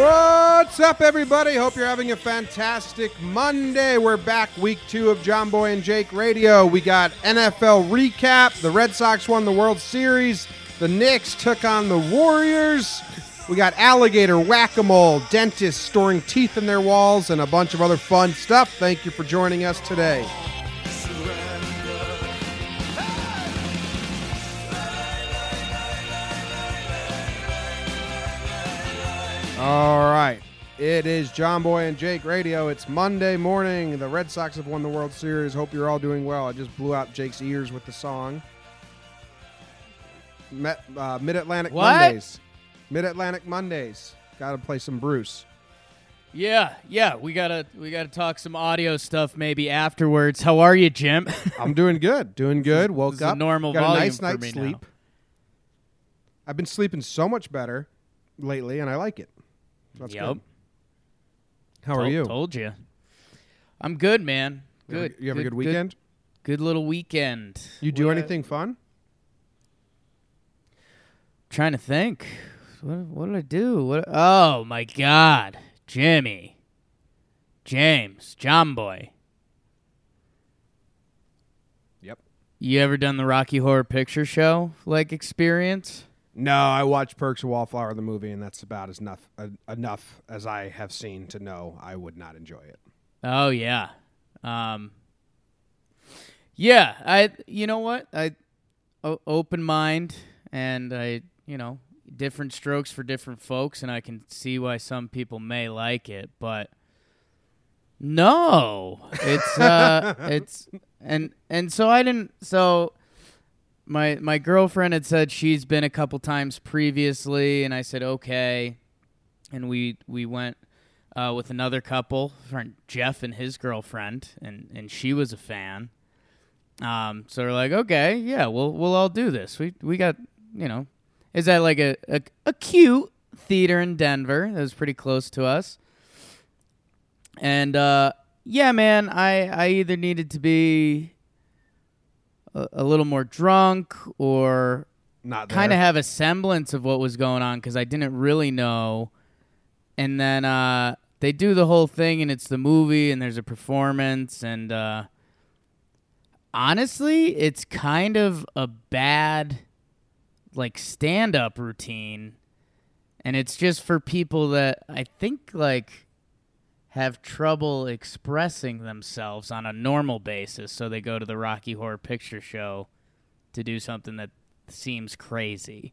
What's up, everybody? Hope you're having a fantastic Monday. We're back, week two of John Boy and Jake Radio. We got NFL recap. The Red Sox won the World Series. The Knicks took on the Warriors. We got alligator, whack a mole, dentists storing teeth in their walls, and a bunch of other fun stuff. Thank you for joining us today. All right. It is John Boy and Jake Radio. It's Monday morning. The Red Sox have won the World Series. Hope you're all doing well. I just blew out Jake's ears with the song. Met, uh, Mid Atlantic What? Mondays. Mid Atlantic Mondays. Got to play some Bruce. Yeah, yeah, we gotta we gotta talk some audio stuff maybe afterwards. How are you, Jim? I'm doing good. Doing good. Woke is a up. normal got a volume nice for night's me now. sleep. I've been sleeping so much better lately, and I like it. That's yep. good. How are Told- you? Told you. I'm good, man. You have a- Good. You have a good weekend? Good, little weekend. You do What- anything fun? Trying to think. What, what did I do? What? Oh my God, Jimmy, James, John Boy. Yep. You ever done the Rocky Horror Picture Show like experience? No, I watched Perks of Wallflower the movie, and that's about as enough uh, enough as I have seen to know I would not enjoy it. Oh yeah. Um Yeah, I you know what? I o- open mind and I, you know, different strokes for different folks and I can see why some people may like it, but no. It's uh it's and and so I didn't so my my girlfriend had said she's been a couple times previously and I said okay and we we went uh, with another couple, friend Jeff and his girlfriend, and and she was a fan. Um, so we're like, okay, yeah, we'll we'll all do this. We we got you know, is that like a a, a cute theater in Denver that was pretty close to us, and uh, yeah, man, I I either needed to be a, a little more drunk or Not kind of have a semblance of what was going on because I didn't really know. And then uh, they do the whole thing, and it's the movie, and there's a performance, and uh, honestly, it's kind of a bad like stand-up routine, and it's just for people that I think like have trouble expressing themselves on a normal basis, so they go to the Rocky Horror Picture Show to do something that seems crazy.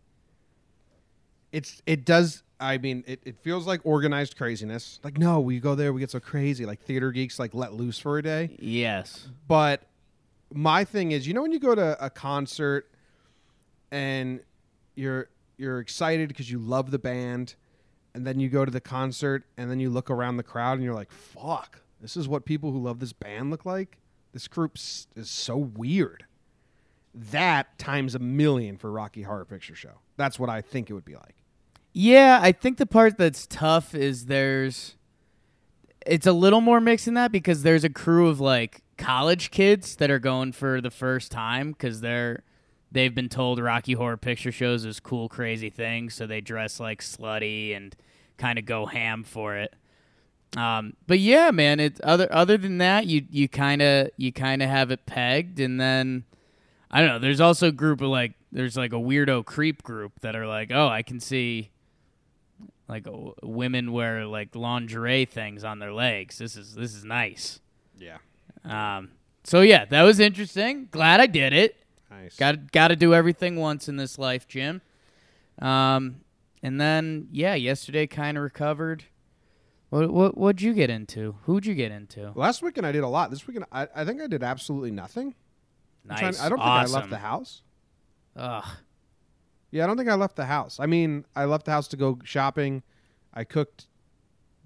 it's it does. I mean, it, it feels like organized craziness. Like, no, we go there, we get so crazy. Like theater geeks, like let loose for a day. Yes. But my thing is, you know, when you go to a concert and you're you're excited because you love the band, and then you go to the concert and then you look around the crowd and you're like, "Fuck, this is what people who love this band look like." This group is so weird. That times a million for Rocky Horror Picture Show. That's what I think it would be like. Yeah, I think the part that's tough is there's it's a little more mixed than that because there's a crew of like college kids that are going for the first time cuz they're they've been told Rocky Horror Picture Shows is cool crazy things, so they dress like slutty and kind of go ham for it. Um, but yeah, man, it's other other than that, you you kind of you kind of have it pegged, and then I don't know. There's also a group of like there's like a weirdo creep group that are like, oh, I can see like w- women wear like lingerie things on their legs. This is this is nice. Yeah. Um, so yeah, that was interesting. Glad I did it. Nice. Got got to do everything once in this life, Jim. Um, and then yeah, yesterday kind of recovered. What what what'd you get into? Who'd you get into? Last weekend I did a lot. This weekend I, I think I did absolutely nothing. Nice. trying- I don't awesome. think I left the house. Ugh. Yeah, I don't think I left the house. I mean, I left the house to go shopping. I cooked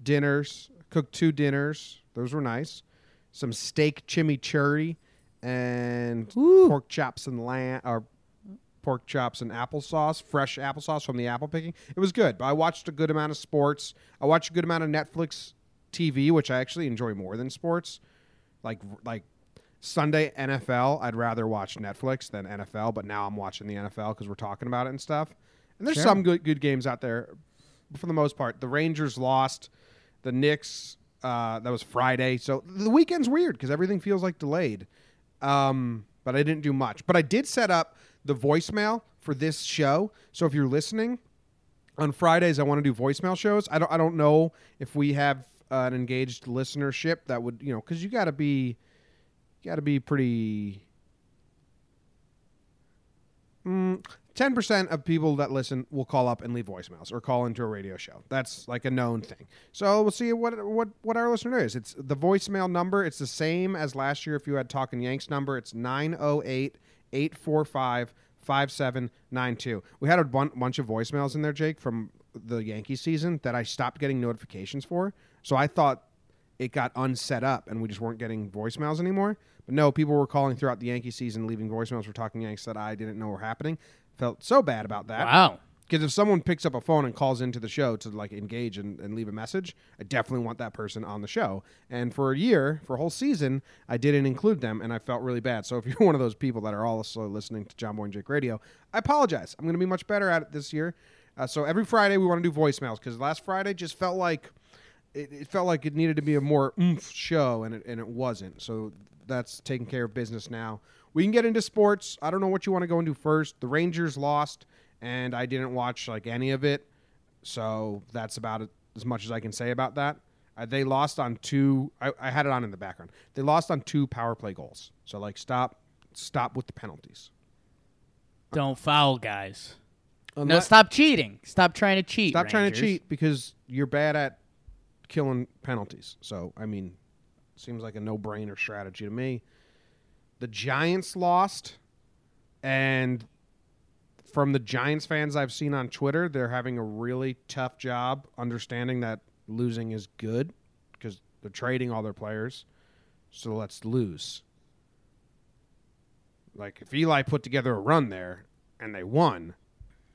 dinners, cooked two dinners. Those were nice. Some steak chimichurri and Ooh. pork chops and lamb or pork chops and applesauce, fresh applesauce from the apple picking. It was good. But I watched a good amount of sports. I watched a good amount of Netflix TV, which I actually enjoy more than sports. Like like Sunday NFL, I'd rather watch Netflix than NFL, but now I'm watching the NFL because we're talking about it and stuff. And there's Sure. some good good games out there, for the most part. The Rangers lost. The Knicks. Uh, that was Friday. So the weekend's weird because everything feels like delayed. Um, but I didn't do much. But I did set up the voicemail for this show. So if you're listening on Fridays, I want to do voicemail shows. I don't. I don't know if we have uh, an engaged listenership that would you know because you got to be, you got to be pretty. Mm, Ten percent of people that listen will call up and leave voicemails or call into a radio show. That's like a known thing. So we'll see what what what our listener is. It's the voicemail number. It's the same as last year. If you had Talking Yanks number, it's 908 845 5792. We had a bun- bunch of voicemails in there, Jake, from the Yankee season that I stopped getting notifications for. So I thought it got unset up and we just weren't getting voicemails anymore. But no, people were calling throughout the Yankee season, leaving voicemails for Talking Yanks that I didn't know were happening. Felt so bad about that. Wow. Because if someone picks up a phone and calls into the show to like engage and, and leave a message, I definitely want that person on the show. And for a year, for a whole season, I didn't include them, and I felt really bad. So if you're one of those people that are also listening to John Boy and Jake Radio, I apologize. I'm going to be much better at it this year. Uh, so every Friday we want to do voicemails because last Friday just felt like it, it felt like it needed to be a more oomph show, and it and it wasn't. So that's taking care of business now. We can get into sports. I don't know what you want to go into first. The Rangers lost, and I didn't watch like any of it, so that's about it, as much as I can say about that. Uh, they lost on two. I, I had it on in the background. They lost on two power play goals. So like, stop, stop with the penalties. Don't foul, guys. no, Unless- stop cheating. Stop trying to cheat. Stop trying to cheat because you're bad at killing penalties. So, I mean, seems like a no brainer strategy to me. The Giants lost, and from the Giants fans I've seen on Twitter, they're having a really tough job understanding that losing is good because they're trading all their players. So let's lose. Like if Eli put together a run there and they won,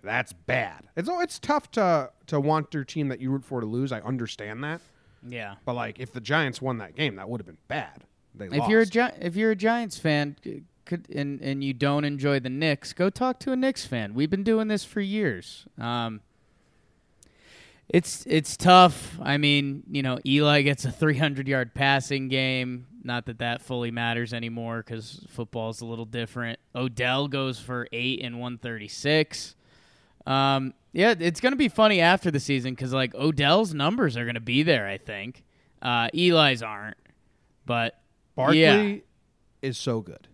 that's bad. It's it's tough to to want your team that you root for to lose. I understand that, Yeah. but like if the Giants won that game, that would have been bad. They If lost. you're a Gi- if you're a Giants fan, c- could and and you don't enjoy the Knicks, go talk to a Knicks fan. We've been doing this for years. Um, it's it's tough. I mean, you know, Eli gets a 300 yard passing game. Not that that fully matters anymore because football's a little different. Odell goes for eight and 136. Um, yeah, it's gonna be funny after the season because like Odell's numbers are gonna be there. I think uh, Eli's aren't, but Barkley yeah. is so good.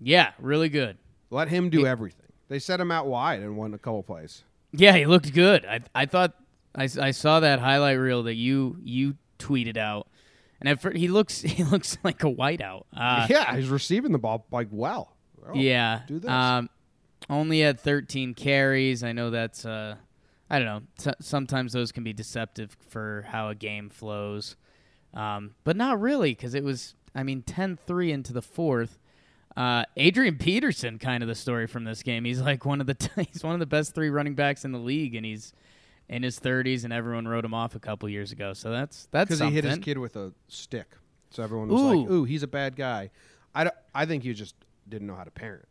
Yeah, really good. Let him do everything. They set him out wide and won a couple plays. Yeah, he looked good. I I thought I, I saw that highlight reel that you you tweeted out, and at fir- he looks he looks like a whiteout. Uh, yeah, he's receiving the ball like well. Oh, yeah. do this. Um, only had 13 carries. I know that's uh, I don't know. S- sometimes those can be deceptive for how a game flows, um, but not really because it was. I mean, 10-3 into the fourth. Uh, Adrian Peterson, kind of the story from this game. He's like one of the t- he's one of the best three running backs in the league, and he's in his 30s, and everyone wrote him off a couple years ago. So that's that's because he hit his kid with a stick. So everyone was like, Ooh. "Ooh, he's a bad guy." I, don't- I think he just didn't know how to parent.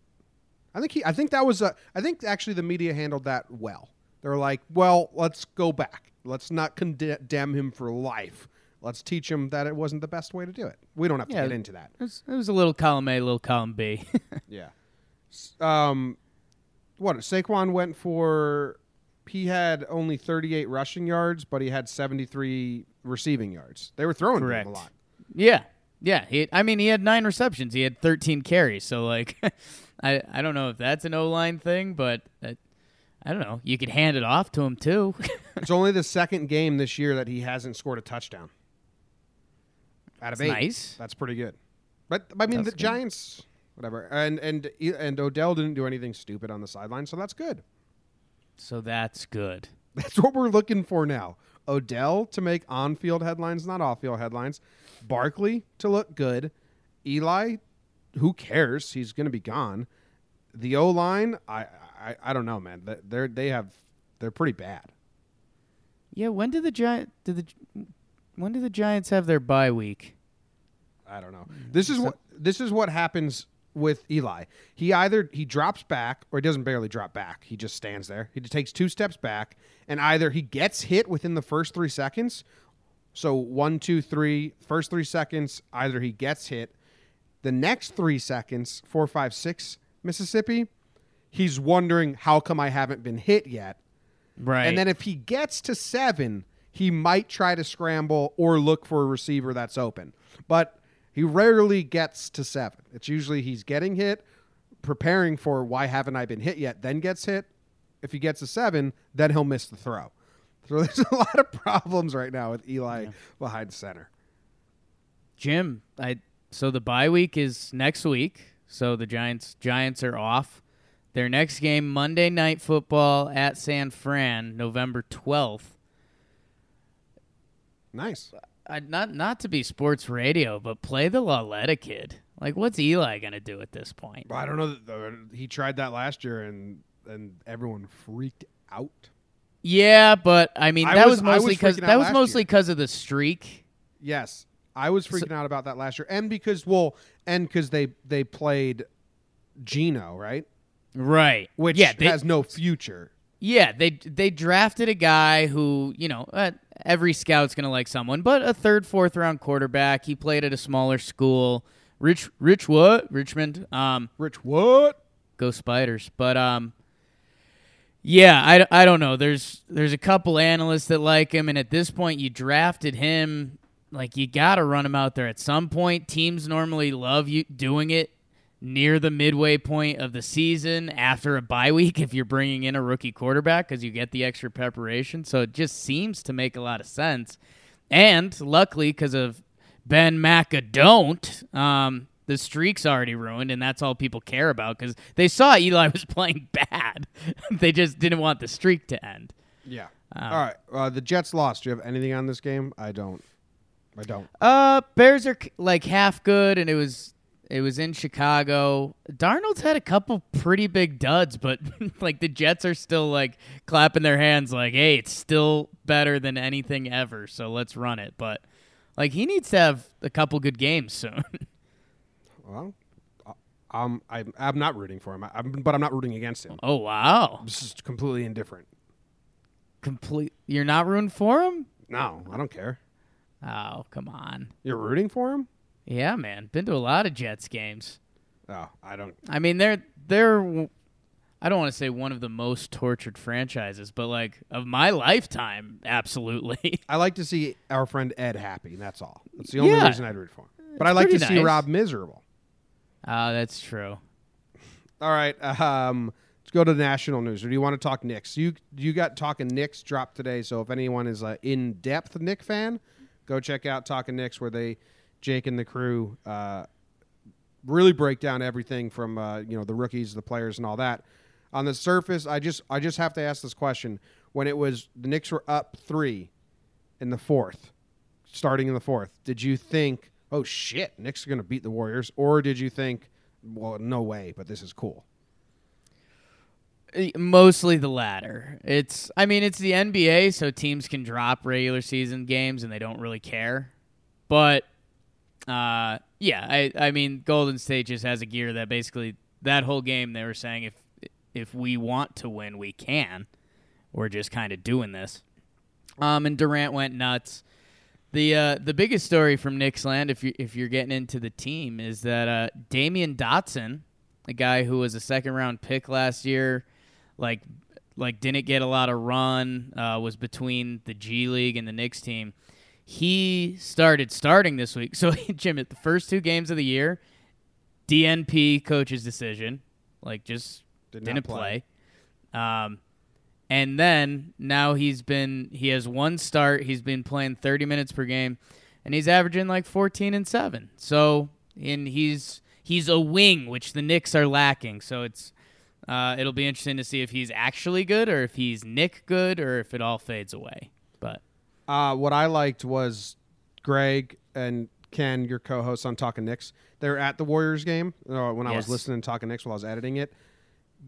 I think he. I think that was a. I think actually the media handled that well. They're like, "Well, let's go back. Let's not condemn him for life. Let's teach him that it wasn't the best way to do it. We don't have to Yeah. get into that." It was, it was a little column A, a little column B. Yeah. Um, what Saquon went for? He had only 38 rushing yards, but he had 73 receiving yards. They were throwing him a lot. Yeah, yeah. He, I mean, he had nine receptions. He had 13 carries. So like, I I don't know if that's an O line thing, but uh, I don't know. You could hand it off to him too. It's only the second game this year that he hasn't scored a touchdown. Out of That's eight, nice. That's pretty good. But I mean, That's the good. Giants, whatever, and and and Odell didn't do anything stupid on the sideline, so that's good. so that's good. That's what we're looking for now. Odell to make on-field headlines, not off-field headlines. Barkley to look good. Eli, who cares? He's going to be gone. The O line, I, I I don't know, man. They- They're they have they're pretty bad. Yeah. When did the giant did the when do the Giants have their bye week? I don't know. This is So- what this is what happens with Eli. He either he drops back or he doesn't barely drop back. He just stands there. He just takes two steps back, and either he gets hit within the first three seconds. So one, two, three, first three seconds, either he gets hit. The next three seconds, four, five, six, Mississippi, he's wondering how come I haven't been hit yet. Right. And then if he gets to seven, he might try to scramble or look for a receiver that's open. But he rarely gets to seven. It's usually he's getting hit, preparing for why haven't I been hit yet, then gets hit. If he gets a seven, then he'll miss the throw. So there's a lot of problems right now with Eli behind center. Jim, I so the bye week is next week. So the Giants Giants are off. Their next game Monday night football at San Fran, November 12th. Nice. I, not not to be sports radio, but play the Lauletta kid. Like, what's Eli gonna do at this point? Well, I don't know. He tried that last year, and and everyone freaked out. Yeah, but I mean I that was- was, mostly because that was mostly because of the streak. Yes, I was freaking out about that last year, and because well, and because they they played Geno right, Right. which yeah, they, has no future. Yeah, they they drafted a guy who you know uh, every scout's gonna like someone, but a third, fourth round quarterback. He played at a smaller school. Rich, Rich, what Richmond? Um, Rich, what? go Spiders. But um, yeah, I, I don't know. There's there's a couple analysts that like him, and at this point, you drafted him. Like you got to run him out there at some point. Teams normally love you doing it near the midway point of the season after a bye week if you're bringing in a rookie quarterback because you get the extra preparation. So it just seems to make a lot of sense. And luckily, because of Ben McAdoo, um, the streak's already ruined, and that's all people care about because they saw Eli was playing bad. they just didn't want the streak to end. Yeah. Um, All right. Uh, the Jets lost. Do you have anything on this game? I don't. I don't. Uh, Bears are like half good, and it was it was in Chicago. Darnold's had a couple pretty big duds, but like the Jets are still like clapping their hands, like, "Hey, it's still better than anything ever." So let's run it. But like he needs to have a couple good games soon. Well, um, I'm I'm not rooting for him. I'm, but I'm not rooting against him. oh wow, This is completely indifferent. complete. You're not rooting for him? No, I don't care. Oh come on. You're rooting for him? Yeah, man. Been to a lot of Jets games. Oh, I don't. I mean, they're they're. I don't want to say one of the most tortured franchises, but like of my lifetime, absolutely. I like to see our friend Ed happy. That's all. That's the only Yeah. reason I'd root for him. But I like to pretty see. Rob miserable. Ah, that's true. All right. Um, let's go to the national news. Or do you want to talk Knicks? You you got talking Knicks dropped today. So if anyone is a in depth Nick fan, go check out Talking Knicks, where they Jake and the crew uh, really break down everything from uh, you know the rookies, the players, and all that. On the surface, I just I just have to ask this question: When it was the Knicks were up three in the fourth, starting in the fourth, did you think, oh shit, Knicks are going to beat the Warriors, or did you think, well, no way, but this is cool? Mostly the latter. It's I mean, it's the NBA, so teams can drop regular season games and they don't really care. But uh yeah, I I mean Golden State just has a gear that basically that whole game they were saying if if we want to win, we can. We're just kind of doing this. Um and Durant went nuts. The uh, the biggest story from Knicks land, if you if you're getting into the team, is that uh, Damyean Dotson, a guy who was a second round pick last year, like like didn't get a lot of run, uh, was between the G League and the Knicks team. He started starting this week. So Jim, at the first two games of the year, DNP coach's decision, like just Did not didn't play. play. Um, and then now he's been he has one start. He's been playing 30 minutes per game, and he's averaging like 14 and seven. So and he's he's a wing, which the Knicks are lacking. So it's uh, it'll be interesting to see if he's actually good or if he's Nick good or if it all fades away. Uh, what I liked was Greg and Ken, your co-hosts on Talking Knicks. They were at the Warriors game uh, when I was Yes. listening to Talking Knicks while I was editing it.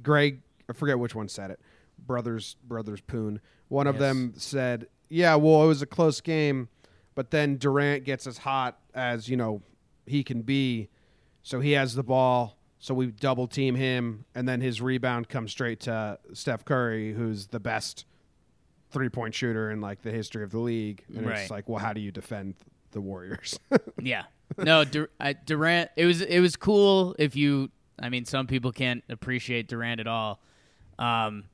Greg, I forget which one said it. Brothers, brothers Poon. One of Yes. them said, "Yeah, well, it was a close game, but then Durant gets as hot as you know he can be, so he has the ball. So we double team him, and then his rebound comes straight to Steph Curry, who's the best three point shooter in like the history of the league. And Right. it's like, well, how do you defend the Warriors? Yeah. No, Dur- I, Durant. It was it was cool. If you, I mean, some people can't appreciate Durant at all, um,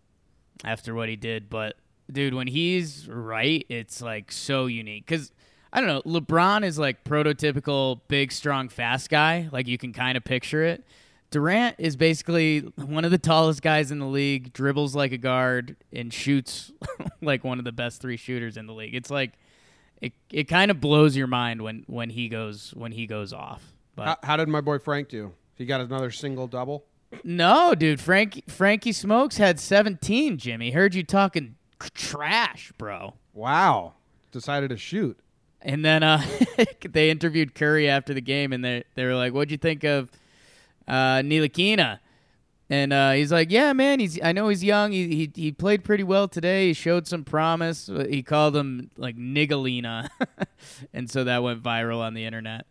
after what he did. But dude, when he's right, it's like so unique. Because I don't know, LeBron is like prototypical big, strong, fast guy. Like you can kind of picture it. Durant is basically one of the tallest guys in the league, dribbles like a guard, and shoots like one of the best three shooters in the league. It's like it it kind of blows your mind when when he goes when he goes off. But how, how did my boy Frank do? He got another single double. no, dude, Frankie Frankie Smokes had 17. Jimmy heard you talking trash, bro. Wow. Decided to shoot. And then uh, they interviewed Curry after the game, and they they were like, "What'd you think of uh, Ntilikina?" And uh, he's like, "Yeah, man. He's I know he's young. He, he he played pretty well today. He showed some promise. He called him like Nigalina, and so that went viral on the internet.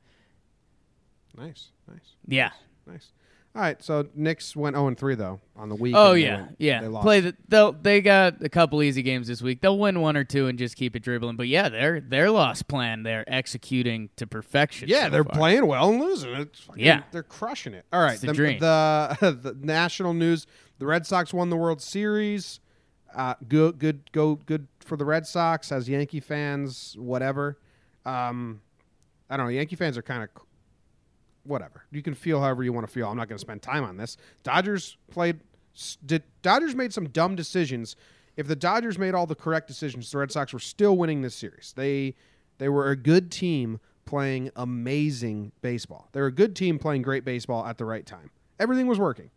Nice, nice, Yeah. nice. All right, so Knicks went 0 3 though on the week. Oh and they yeah, went- yeah. They lost. Play the they'll they got a couple easy games this week. They'll win one or two and just keep it dribbling. But yeah, their their lost plan they're executing to perfection. Yeah, so they're far. playing well and losing. It's fucking- Yeah. they're crushing it. All right, the the, the the national news: the Red Sox won the World Series. Uh, good, good, go, good for the Red Sox as Yankee fans. Whatever. Um, I don't know. Yankee fans are kind of whatever. You can feel however you want to feel. I'm not going to spend time on this. Dodgers played. Did Dodgers made some dumb decisions? If the Dodgers made all the correct decisions, the Red Sox were still winning this series. They they were a good team playing amazing baseball. They're a good team playing great baseball at the right time. Everything was working.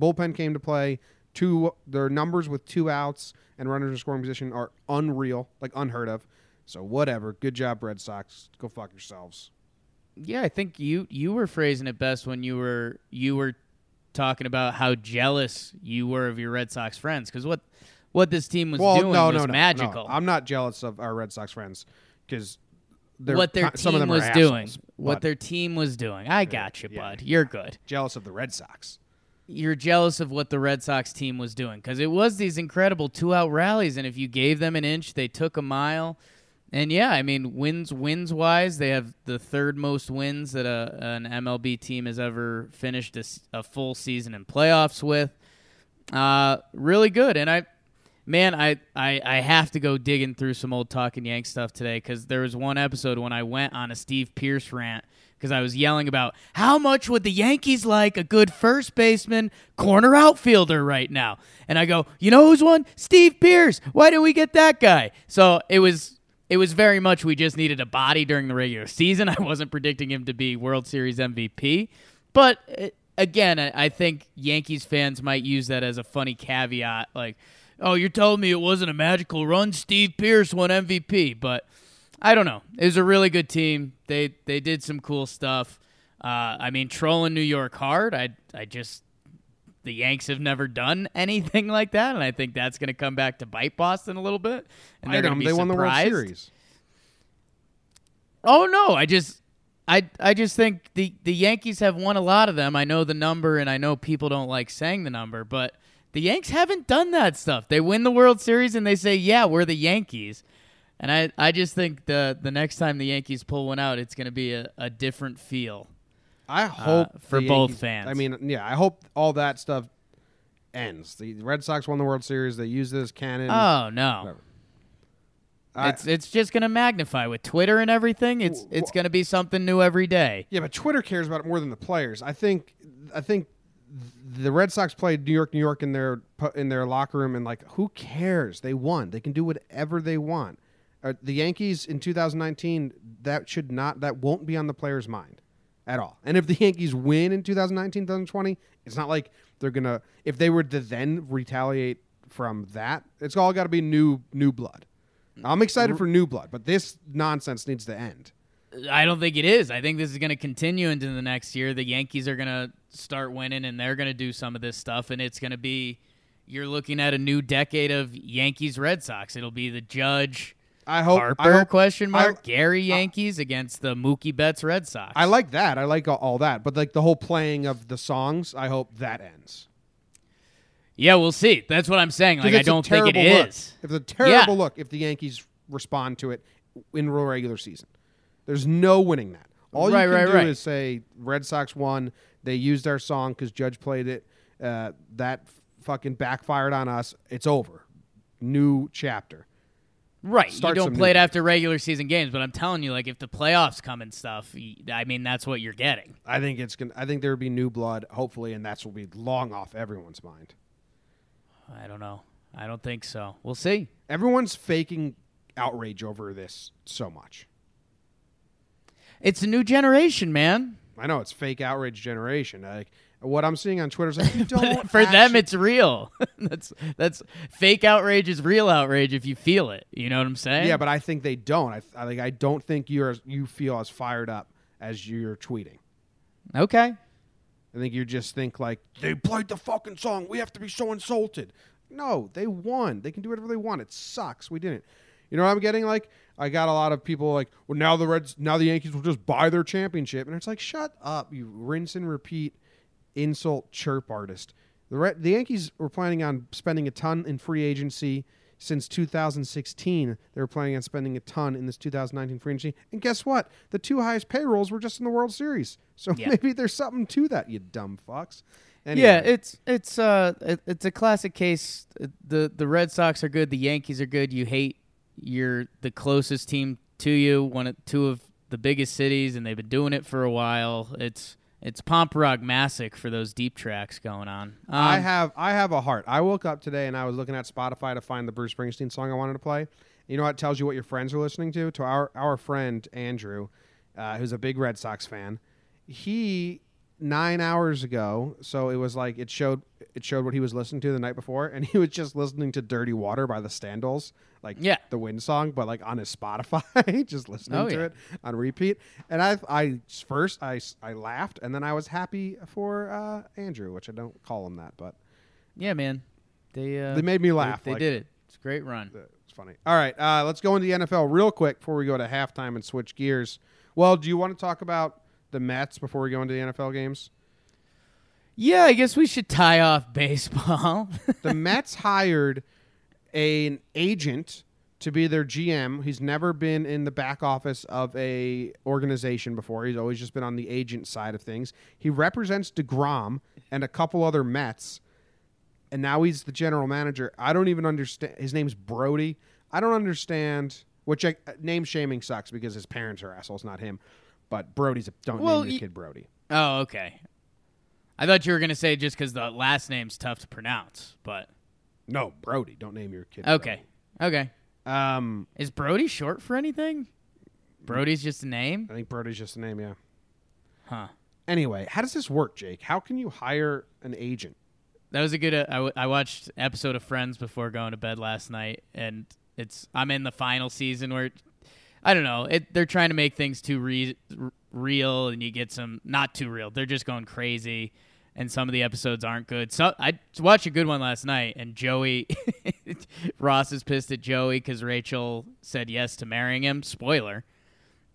Bullpen came to play. Two their numbers with two outs and runners in scoring position are unreal, like unheard of. So whatever. Good job, Red Sox. Go fuck yourselves. Yeah, I think you you were phrasing it best when you were you were talking about how jealous you were of your Red Sox friends because what what this team was well, doing no, was no, no, magical. No. I'm not jealous of our Red Sox friends because what their some of team was doing, assholes, what their team was doing. I got you, yeah. bud. You're good. jealous of the Red Sox. you're jealous of what the Red Sox team was doing because it was these incredible two out rallies, and if you gave them an inch, they took a mile. And yeah, I mean, wins wins wise, they have the third most wins that a, an MLB team has ever finished a full season in playoffs with. Uh, really good, and I, man, I, I I have to go digging through some old Talking Yank stuff today because there was one episode when I went on a Steve Pearce rant because I was yelling about how much would the Yankees like a good first baseman, corner outfielder right now, and I go, you know who's one? Steve Pearce. Why did we get that guy? So it was. It was very much we just needed a body during the regular season. I wasn't predicting him to be World Series MVP, but uh, again, I think Yankees fans might use that as a funny caveat, like, "Oh, you're telling me it wasn't a magical run? Steve Pearce won MVP." But I don't know. It was a really good team. They they did some cool stuff. Uh, I mean, trolling New York hard. I I just the Yanks have never done anything like that, and I think that's going to come back to bite Boston a little bit. And they're going to be they won the World surprised. Series. Oh no, I just I I just think the the Yankees have won a lot of them. I know the number and I know people don't like saying the number, but the Yanks haven't done that stuff. They win the World Series and they say, "Yeah, we're the Yankees." And I I just think the the next time the Yankees pull one out, it's going to be a, a different feel. I hope Uh, for both Yankees- fans. I mean, yeah, I hope all that stuff ends. The Red Sox won the World Series. They use this cannon. Oh no. Whatever. I- It's it's just going to magnify with Twitter and everything. It's W- it's going to be something new every day. yeah, but Twitter cares about it more than the players. I think. I think the Red Sox played New York, New York in their in their locker room, and like, who cares? They won. They can do whatever they want. Uh, the Yankees in 2019, that should not, that won't be on the players' mind at all. And if the Yankees win in 2019, 2020, it's not like they're gonna. If they were to then retaliate from that, it's all got to be new new blood. I'm excited for new blood, but this nonsense needs to end. I don't think it is. I think this is going to continue into the next year. The Yankees are going to start winning, and they're going to do some of this stuff, and it's going to be. You're looking at a new decade of Yankees Red Sox. It'll be the Judge, I hope. Harper I hope question mark. I- Gary Yankees against the Mookie Betts Red Sox. I like that. I like all, all that. But like the whole playing of the songs, I hope that ends. yeah, we'll see. That's what I'm saying. Like I don't think it terrible look. is. It's a terrible look if the Yankees respond to it in real regular season. There's no winning that. All Right, you can right, do right. is say Red Sox won. They used our song because Judge played it. Uh, that fucking backfired on us. It's over. New chapter. Right. Start you don't play it after regular season games, but I'm telling you, like if the playoffs come and stuff, I mean that's what you're getting. I think it's gonna. I think there would be new blood, hopefully, and that's will be long off everyone's mind. I don't know. I don't think so. We'll see. Everyone's faking outrage over this so much. It's a new generation, man. I know it's fake outrage generation. Like what I'm seeing on Twitter is like, you don't. For them, it's real. that's that's fake outrage is real outrage if you feel it. You know what I'm saying? Yeah, but I think they don't. I, I like. I don't think you're you feel as fired up as you're tweeting. okay. I think you just think like they played the fucking song. We have to be so insulted. No, they won. They can do whatever they want. It sucks. We didn't. You know what I'm getting? Like I got a lot of people like, well, now the Reds, now the Yankees will just buy their championship, and it's like, shut up, you rinse and repeat, insult chirp artist. The Red, the Yankees were planning on spending a ton in free agency since 2016. They were planning on spending a ton in this 2019 free agency, and guess what? The two highest payrolls were just in the World Series. So Yeah. maybe there's something to that, you dumb fucks. Anyway, Yeah, it's it's uh it, it's a classic case. Uh, The the Red Sox are good. The Yankees are good. You hate you're the closest team to you. One of two of the biggest cities, and they've been doing it for a while. It's it's Pomperog Massic for those deep tracks going on. Um, I have I have a heart. I woke up today and I was looking at Spotify to find the Bruce Springsteen song I wanted to play. You know what tells you what your friends are listening to? To our our friend Andrew, uh, who's a big Red Sox fan. He nine hours ago, so it was like it showed it showed what he was listening to the night before, and he was just listening to "Dirty Water" by the Standells, like Yeah. the Wind song, but like on his Spotify, just listening Oh, to yeah. it on repeat. And I I first I I laughed, and then I was happy for uh, Andrew, which I don't call him that, but. yeah, man. They uh, They made me laugh. They, like, did it. It's a great run. It's funny. All right, uh, let's go into the NFL real quick before we go to halftime and switch gears. Well, do you want to talk about the Mets before we go into the NFL games? Yeah, I guess we should tie off baseball. The Mets hired an agent to be their GM. He's never been in the back office of a organization before. He's always just been on the agent side of things. He represents DeGrom and a couple other Mets, and now he's the general manager. I don't even understand. His name's Brody. I don't understand. Which I, name shaming sucks because his parents are assholes, not him. But Brody's a don't Well, name your y- kid Brody. oh, okay. I thought you were gonna say just because the last name's tough to pronounce, but No, Brody. Don't name your kid. okay, okay. Um, Is Brody short for anything? Brody's just a name, I think Brody's just a name. Yeah. huh? Anyway, how does this work, Jake? How can you hire an agent? That was a good. Uh, I, w- I watched episode of Friends before going to bed last night, and it's I'm in the final season where I don't know. It, they're trying to make things too re- real, and you get some not too real. They're just going crazy, and some of the episodes aren't good. So I watched a good one last night, and Joey Ross is pissed at Joey because Rachel said yes to marrying him. Spoiler.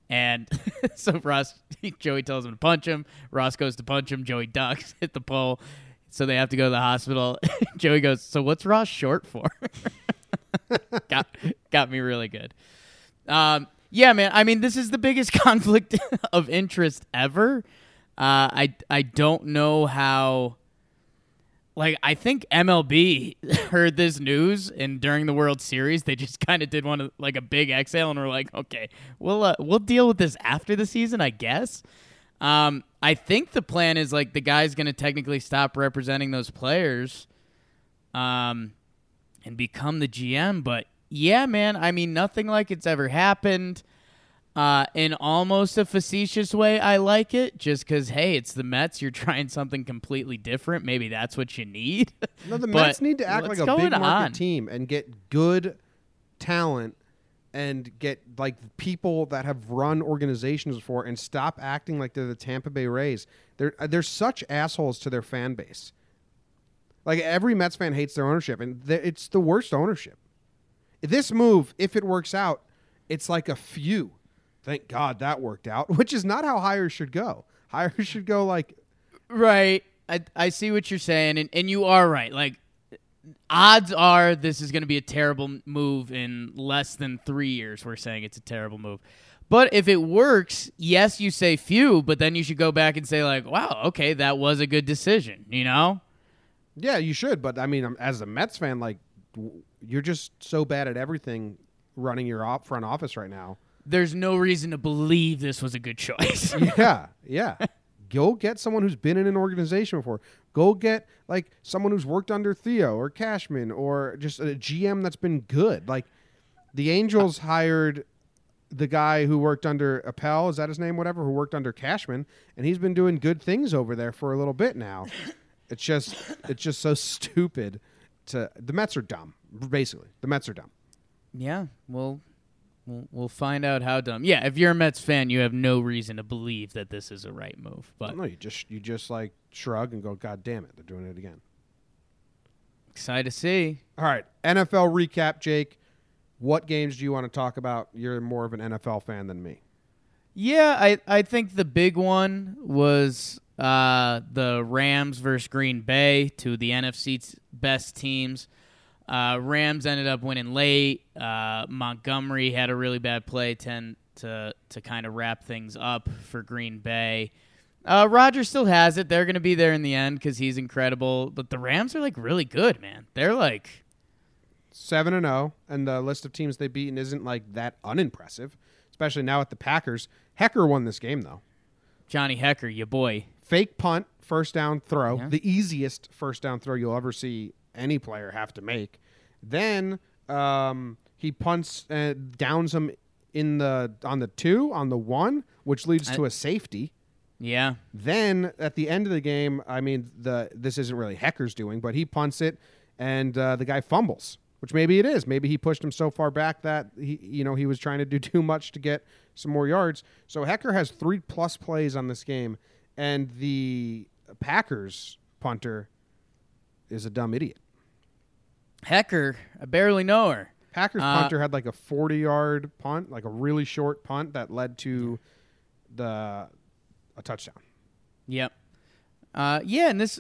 And so Ross, Joey tells him to punch him. Ross goes to punch him. Joey ducks, hit the pole. So they have to go to the hospital. Joey goes, "So what's Ross short for?" got got me really good. Um, yeah, man. I mean, this is the biggest conflict of interest ever. Uh, I I don't know how. Like I think MLB heard this news, and during the World Series, they just kind of did one of like a big exhale, and were like, "Okay, we'll uh, we'll deal with this after the season, I guess." Um, I think the plan is like the guy's going to technically stop representing those players, um, and become the GM. But yeah, man, I mean, nothing like it's ever happened. Uh, in almost a facetious way, I like it just because, hey, it's the Mets. You're trying something completely different. Maybe that's what you need. No, the Mets need to act like a big market on? team and get good talent and get like people that have run organizations before and stop acting like they're the Tampa Bay Rays. They're uh, they're such assholes to their fan base. Like every Mets fan hates their ownership, and th- it's the worst ownership. This move, if it works out, it's like a few. Thank God that worked out, which is not how hires should go. Hires should go like Right. I I see what you're saying, and, and you are right. Like, odds are this is going to be a terrible move in less than three years. We're saying it's a terrible move. But if it works, yes, you say few, but then you should go back and say, like, wow, okay, that was a good decision, you know? Yeah, you should, but I mean, as a Mets fan, like you're just so bad at everything running your op- front office right now. There's no reason to believe this was a good choice. yeah, yeah. Go get someone who's been in an organization before. Go get like someone who's worked under Theo or Cashman or just a GM that's been good. Like the Angels hired the guy who worked under Appel, is that his name? Whatever, who worked under Cashman, and he's been doing good things over there for a little bit now. It's just it's just so stupid to the Mets are dumb. Basically. The Mets are dumb. yeah, well, we'll we'll find out how dumb. Yeah, if you're a Mets fan, you have no reason to believe that this is a right move. But no, you just you just like shrug and go, God damn it, they're doing it again. excited to see. All right, NFL recap, Jake. What games do you want to talk about? You're more of an NFL fan than me. Yeah, I, I think the big one was uh, the Rams versus Green Bay, of the NFC's best teams. Uh, Rams ended up winning late. Uh, Montgomery had a really bad play, tend to to kind of wrap things up for Green Bay. Uh, Rodgers still has it. They're going to be there in the end because he's incredible. But the Rams are like really good, man. They're like Seven and zero, and the list of teams they've beaten isn't like that unimpressive, especially now with the Packers. Hekker won this game though. Johnny Hekker, your boy. Fake punt, first down throw, Yeah. the easiest first down throw you'll ever see any player have to make. Then um, he punts uh, downs him in the on the two on the one, which leads I- to a safety. Yeah, Then at the end of the game, I mean, the this isn't really Hekker's doing, but he punts it, and uh, the guy fumbles, which maybe it is. Maybe he pushed him so far back that he, you know, he was trying to do too much to get some more yards. So Hekker has three plus plays on this game, and the Packers punter is a dumb idiot. Hekker. I barely know her. Packers Uh, punter had like a 40 yard punt, like a really short punt that led to the a touchdown. Yep. Uh, yeah, and this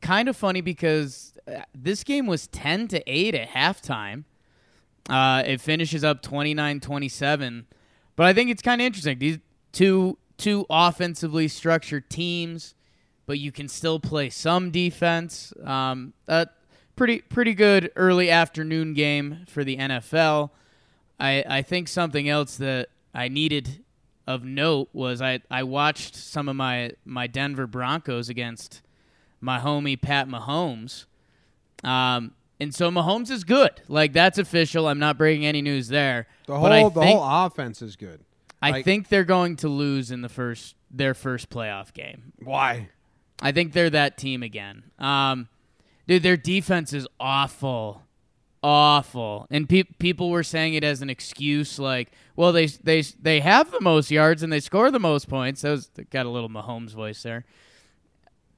kind of funny because uh, this game was 10 to 8 at halftime. Uh, it finishes up 29-27. But I think it's kind of interesting. These two two offensively structured teams, but you can still play some defense. Um, pretty pretty good early afternoon game for the NFL. I I think something else that I needed of note was I, I watched some of my, my Denver Broncos against my homie Pat Mahomes. Um, and so Mahomes is good. Like that's official. I'm not breaking any news there. The But I whole the whole offense is good. I like- think they're going to lose in the first their first playoff game. Why? I think they're that team again. Um, dude, their defense is awful, awful, and pe- people were saying it as an excuse, like, well, they they they have the most yards and they score the most points. That was got a little Mahomes voice there.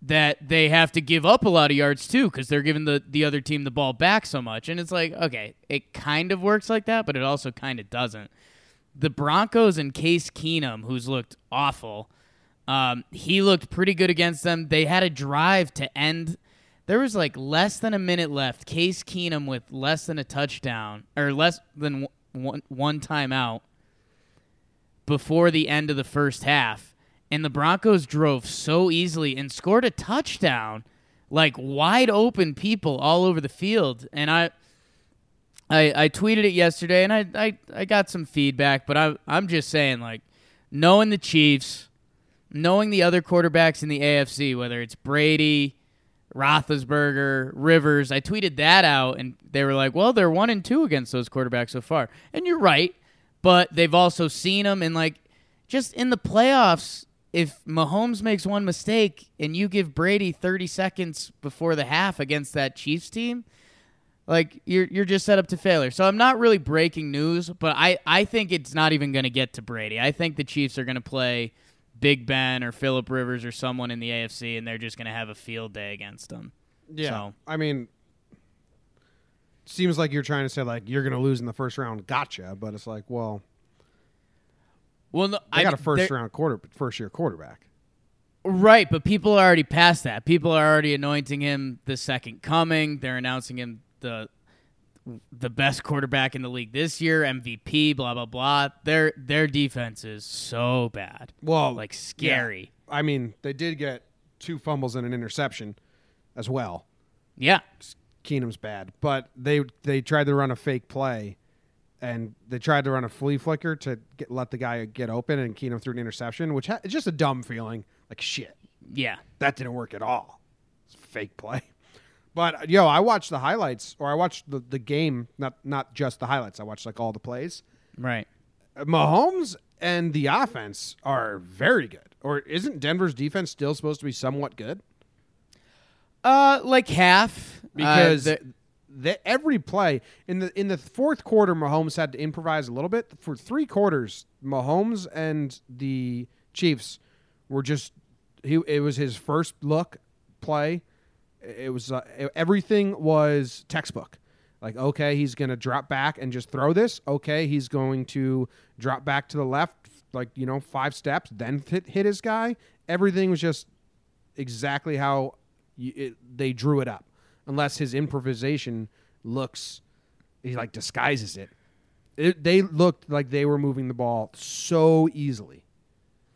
That they have to give up a lot of yards too because they're giving the the other team the ball back so much, and it's like, okay, it kind of works like that, but it also kind of doesn't. The Broncos and Case Keenum, who's looked awful. Um, he looked pretty good against them. They had a drive to end. There was like less than a minute left. Case Keenum with less than a touchdown or less than one, one timeout before the end of the first half. And the Broncos drove so easily and scored a touchdown, like wide open people all over the field. And I, I, I tweeted it yesterday, and I, I, I got some feedback, but I, I'm just saying, like, knowing the Chiefs, knowing the other quarterbacks in the AFC, whether it's Brady, Roethlisberger, Rivers, I tweeted that out, and they were like, "Well, they're one and two against those quarterbacks so far," and you're right, but they've also seen them, and like, just in the playoffs, if Mahomes makes one mistake and you give Brady 30 seconds before the half against that Chiefs team, like you're you're just set up to failure. So I'm not really breaking news, but I I think it's not even going to get to Brady. I think the Chiefs are going to play Big Ben or Philip Rivers or someone in the AFC, and they're just going to have a field day against them. Yeah. So- I mean, seems like you're trying to say like you're going to lose in the first round. Gotcha. But it's like, well, Well, no, They I got a first round quarter, first year quarterback. Right, but people are already past that. People are already anointing him the second coming. They're announcing him the the best quarterback in the league this year, MVP, blah blah blah. Their their defense is so bad. Well, Like scary. I mean, they did get two fumbles and an interception as well. Yeah. Keenum's bad, but they they tried to run a fake play, and they tried to run a flea flicker to get, let the guy get open, and Keenum threw an interception, which ha- it's just a dumb feeling. Like shit, Yeah. that didn't work at all. It's fake play. But yo, I watched the highlights, or I watched the, the game, not not just the highlights. I watched like all the plays. Right. Mahomes and the offense are very good. Or isn't Denver's defense still supposed to be somewhat good? Uh like half Because uh, the, every play in the in the fourth quarter, Mahomes had to improvise a little bit. For three quarters, Mahomes and the Chiefs were just he. It was his first look play. It was uh, everything was textbook. Like okay, he's gonna drop back and just throw this. Okay, he's going to drop back to the left, like you know, five steps, then hit, hit his guy. Everything was just exactly how you, it, they drew it up, unless his improvisation looks he like disguises it. it. They looked like they were moving the ball so easily,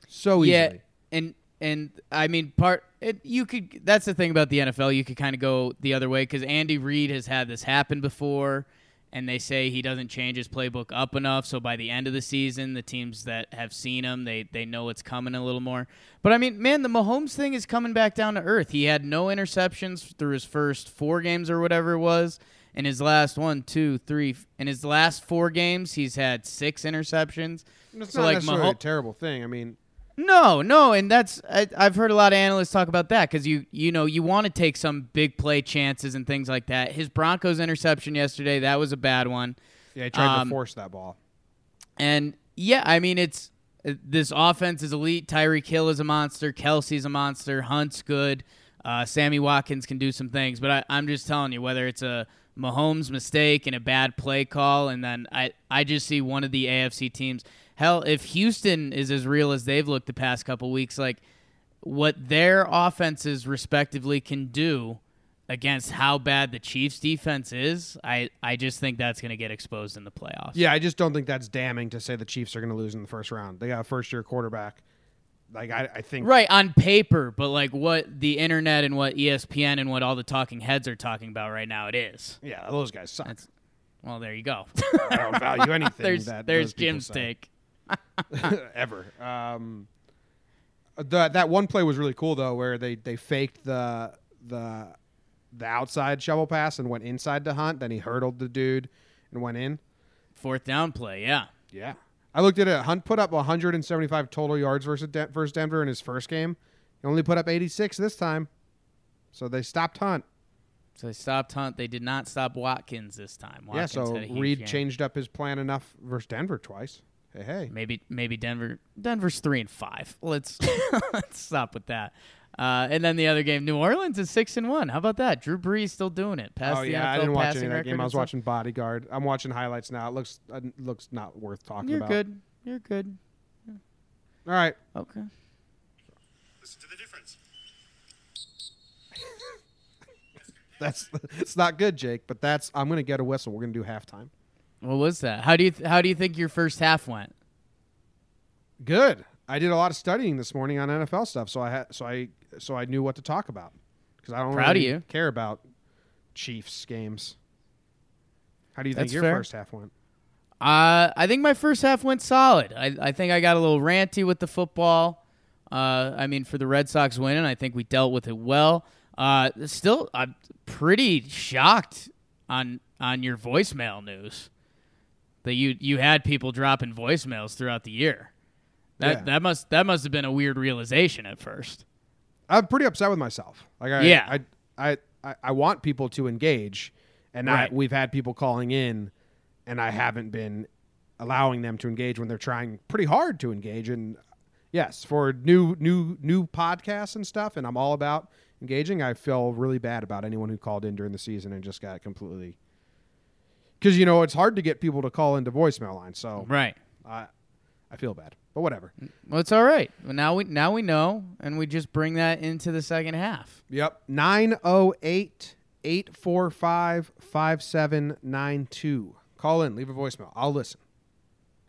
so yeah, easily. and and I mean part it, you could that's the thing about the NFL. You could kind of go the other way because Andy Reid has had this happen before, and they say he doesn't change his playbook up enough. So by the end of the season, the teams that have seen him, they they know it's coming a little more. But I mean, man, the Mahomes thing is coming back down to earth. He had no interceptions through his first four games or whatever it was. In his last one, two, three, in his last four games, he's had six interceptions. It's so not like necessarily a Mahomes, terrible thing. I mean, no, no, and that's I, I've heard a lot of analysts talk about that because you you know you want to take some big play chances and things like that. His Broncos interception yesterday that was a bad one, yeah, he tried Um, to force that ball. and yeah, I mean it's uh, this offense is elite. Tyreek Hill is a monster. Kelce's a monster. Hunt's good. Uh, Sammy Watkins can do some things, but I, I'm just telling you whether it's a Mahomes mistake and a bad play call, and then I I just see one of the AFC teams. Hell, if Houston is as real as they've looked the past couple weeks, like what their offenses respectively can do against how bad the Chiefs defense is, I, I just think that's going to get exposed in the playoffs. Yeah, I just don't think that's damning to say the Chiefs are going to lose in the first round. They got a first year quarterback. Like I, I think Right, on paper, but like what the internet and what ESPN and what all the talking heads are talking about right now, it is. Yeah, those guys suck. That's well, there you go. I don't value anything. there's that there's Jim's take. ever. Um, the, that one play was really cool though, where they they faked the the the outside shovel pass and went inside to Hunt. Then he hurdled the dude and went in. Fourth down play, yeah. Yeah, I looked at it. Hunt put up 175 total yards versus De- versus Denver in his first game. He only put up 86 this time, so they stopped Hunt. So they stopped Hunt. They did not stop Watkins this time. yeah, so had a huge Reid changed up his plan enough versus Denver twice. Hey, hey. Maybe maybe Denver Denver's three and five. Let's let's stop with that. Uh, and then the other game, New Orleans is six and one. How about that? Drew Brees still doing it. Past oh the yeah, I didn't watch any of that game. I was stuff. watching Bodyguard. I'm watching highlights now. It looks uh, looks not worth talking about. You're good. You're good. All right. Okay. Listen to the difference. That's it's not good, Jake, but that's I'm gonna get a whistle. We're gonna do halftime. What was that? How do you th- how do you think your first half went? Good. I did a lot of studying this morning on NFL stuff, so I had so I so I knew what to talk about because I don't Proud really care about Chiefs games. How do you think That's your fair. first half went? Uh, I think my first half went solid. I, I think I got a little ranty with the football. Uh, I mean, for the Red Sox winning, I think we dealt with it well. Uh, still, I'm pretty shocked on on your voicemail news that you you had people dropping voicemails throughout the year. That Yeah. that must that must have been a weird realization at first. I'm pretty upset with myself. Like I, Yeah. I, I, I, I want people to engage, and I, we've had people calling in, and I haven't been allowing them to engage when they're trying pretty hard to engage. And yes, for new, new, new podcasts and stuff, and I'm all about engaging. I feel really bad about anyone who called in during the season and just got completely. Because you know it's hard to get people to call into voicemail lines, so Right. I, I feel bad, but whatever. Well, it's all right. Well, now we now we know, and we just bring that into the second half. Yep. 908 845 5792. Call in, leave a voicemail. I'll listen.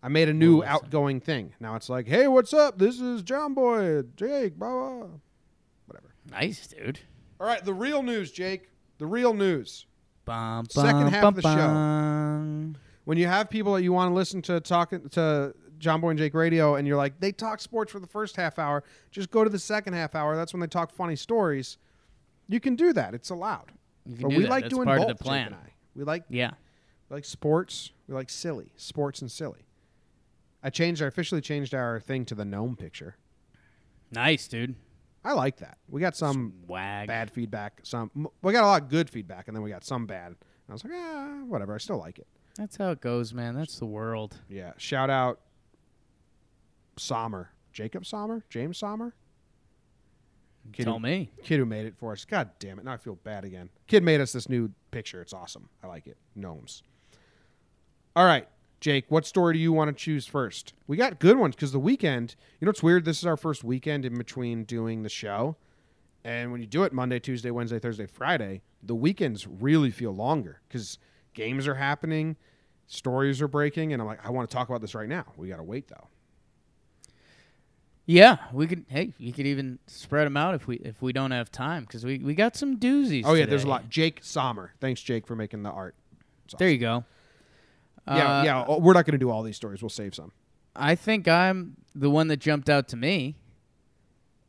I made a new listen. outgoing thing. Now it's like, hey, what's up? This is John Boy, Jake, blah, blah. Whatever. Nice, dude. All right, the real news, Jake. The real news. Bum, Second half of the show. When you have people that you want to listen to talking to John Boy and Jake Radio, and you're like, they talk sports for the first half hour, just go to the second half hour. That's when they talk funny stories. You can do that. It's allowed. You can But do we that. like That's doing part both. of the plan. Jake and I. We like Yeah. we like sports. We like silly sports and silly. I changed. I officially changed our thing to the gnome picture. Nice, dude. I like that. We got some Wag. bad feedback. Some we got a lot of good feedback, and then we got some bad. And I was like, ah, whatever. I still like it. That's how it goes, man. That's the world. Yeah. Shout out Sommer, Jacob Sommer, James Sommer, Kid Tell who- me. kid who made it for us. God damn it! Now I feel bad again. Kid made us this new picture. It's awesome. I like it. Gnomes. All right, Jake. What story do you want to choose first? We got good ones because the weekend. You know what's weird? This is our first weekend in between doing the show, and when you do it Monday, Tuesday, Wednesday, Thursday, Friday, the weekends really feel longer because games are happening, stories are breaking, and I'm like, I want to talk about this right now. We got to wait though. Yeah, we could. Hey, you could even spread them out if we if we don't have time because we we got some doozies. Oh yeah, there's a lot. Jake Sommer. Thanks, Jake, for making the art. It's There you go. Yeah, Uh, yeah. oh, We're not going to do all these stories. We'll save some. I think I'm the one that jumped out to me.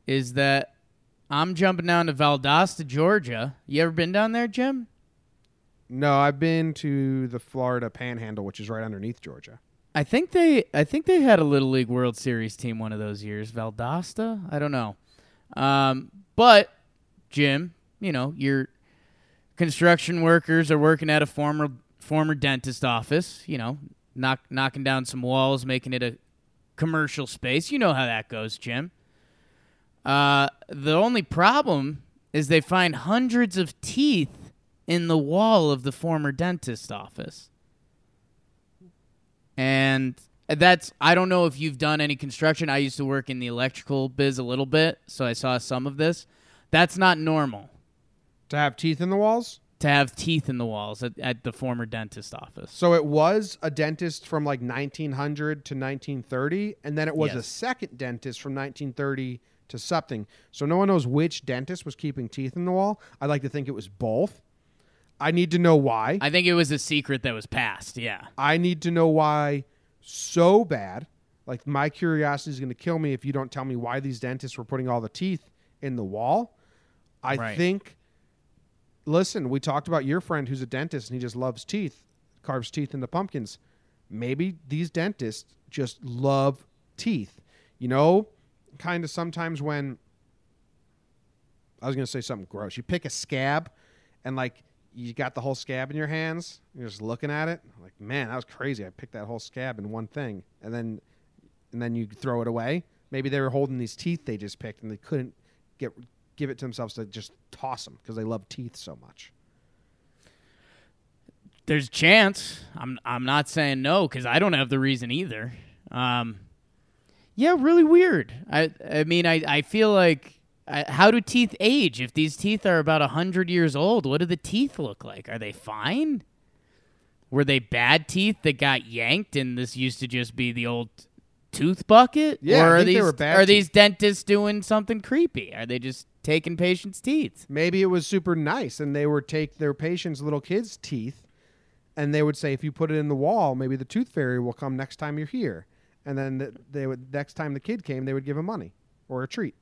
Is that I'm jumping down to Valdosta, Georgia. You ever been down there, Jim? No, I've been to the Florida Panhandle, which is right underneath Georgia. I think they I think they had a Little League World Series team one of those years. Valdosta? I don't know. Um, but Jim, you know, your construction workers are working at a former former dentist office, you know, knock, knocking down some walls, making it a commercial space. You know how that goes, Jim. Uh, the only problem is they find hundreds of teeth in the wall of the former dentist office. And that's I don't know if you've done any construction. I used to work in the electrical biz a little bit, so I saw some of this. That's not normal To have teeth in the walls? To have teeth in the walls at, at the former dentist office. So it was a dentist from like 1900 to 1930, and then it was a second dentist from 1930 to something. So no one knows which dentist was keeping teeth in the wall. I'd like to think it was both. I need to know why. I think it was a secret that was passed. Yeah. I need to know why so bad. Like my curiosity is going to kill me if you don't tell me why these dentists were putting all the teeth in the wall. I Right. think listen, we talked about your friend who's a dentist and he just loves teeth, carves teeth into pumpkins. Maybe these dentists just love teeth. You know, kind of sometimes when I was going to say something gross. You pick a scab and like you got the whole scab in your hands. You're just looking at it. Like, man, that was crazy. I picked that whole scab in one thing. And then and then you throw it away. Maybe they were holding these teeth they just picked and they couldn't get give it to themselves to just toss them because they love teeth so much. There's a chance. I'm I'm not saying no because I don't have the reason either. Um, yeah, really weird. I I mean I I feel like I, how do teeth age? If these teeth are about hundred years old, what do the teeth look like? Are they fine? Were they bad teeth that got yanked and this used to just be the old tooth bucket? Yeah, or I are these were bad are teeth. these dentists doing something creepy? Are they just taking patients' teeth? Maybe it was super nice and they would take their patients' little kids' teeth and they would say if you put it in the wall, maybe the tooth fairy will come next time you're here. And then th- they would next time the kid came, they would give him money or a treat.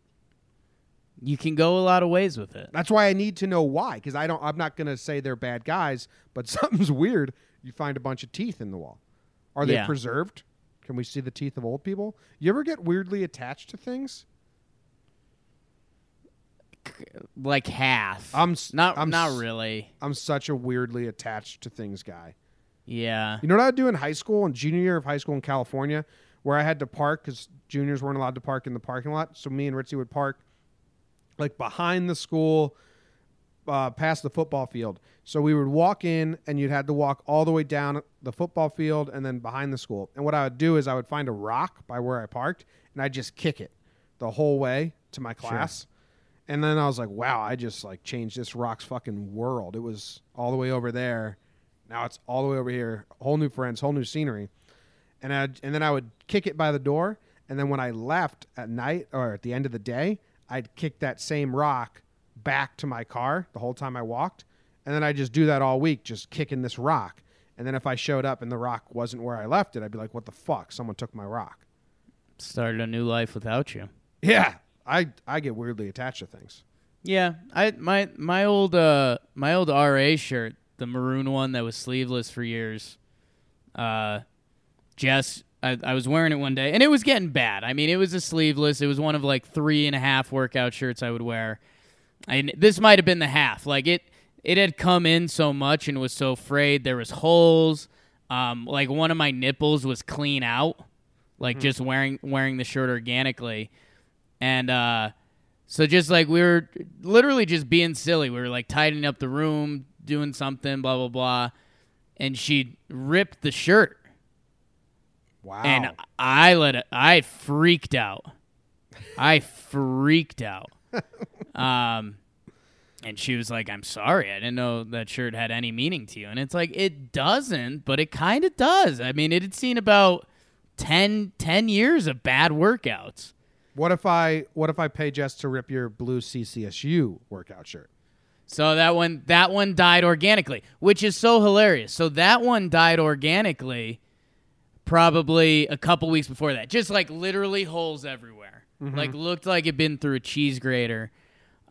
You can go a lot of ways with it. That's why I need to know why, because I don't. I'm not going to say they're bad guys, but something's weird. You find a bunch of teeth in the wall. Are they Yeah. preserved? Can we see the teeth of old people? You ever get weirdly attached to things? Like half. I'm s- not I'm not s- really. I'm such a weirdly attached to things guy. Yeah. You know what I would do in high school, and junior year of high school in California, where I had to park because juniors weren't allowed to park in the parking lot. So me and Ritzy would park like behind the school, uh, past the football field. So we would walk in, and you'd had to walk all the way down the football field and then behind the school. And what I would do is I would find a rock by where I parked, and I'd just kick it the whole way to my class. And then I was like, wow, I just like changed this rock's fucking world. It was all the way over there. Now it's all the way over here. Whole new friends, whole new scenery. And I and then I would kick it by the door. And then when I left at night or at the end of the day, I'd kick that same rock back to my car the whole time I walked. And then I just do that all week, just kicking this rock. And then if I showed up and the rock wasn't where I left it, I'd be like, "What the fuck? Someone took my rock." Started a new life without you. Yeah, I I get weirdly attached to things. Yeah, I my my old uh my old RA shirt, the maroon one that was sleeveless for years. Uh, Jess, I, I was wearing it one day, and it was getting bad. I mean, it was a sleeveless. It was one of like three and a half workout shirts I would wear, and this might have been the half. Like it, it had come in so much and was so frayed. There was holes. Um, like one of my nipples was clean out, like just wearing wearing the shirt organically, and uh, so just like we were literally just being silly. We were like tidying up the room, doing something, blah blah blah, and she ripped the shirt, Wow. and I let it. I freaked out. I freaked out. Um, and she was like, "I'm sorry. I didn't know that shirt had any meaning to you." And it's like it doesn't, but it kind of does. I mean, it had seen about 10, 10 years of bad workouts. What if I what if I pay Jess to rip your blue CCSU workout shirt? So that one that one died organically, which is so hilarious. So that one died organically probably a couple weeks before that. Just like literally holes everywhere. Like looked like it'd been through a cheese grater.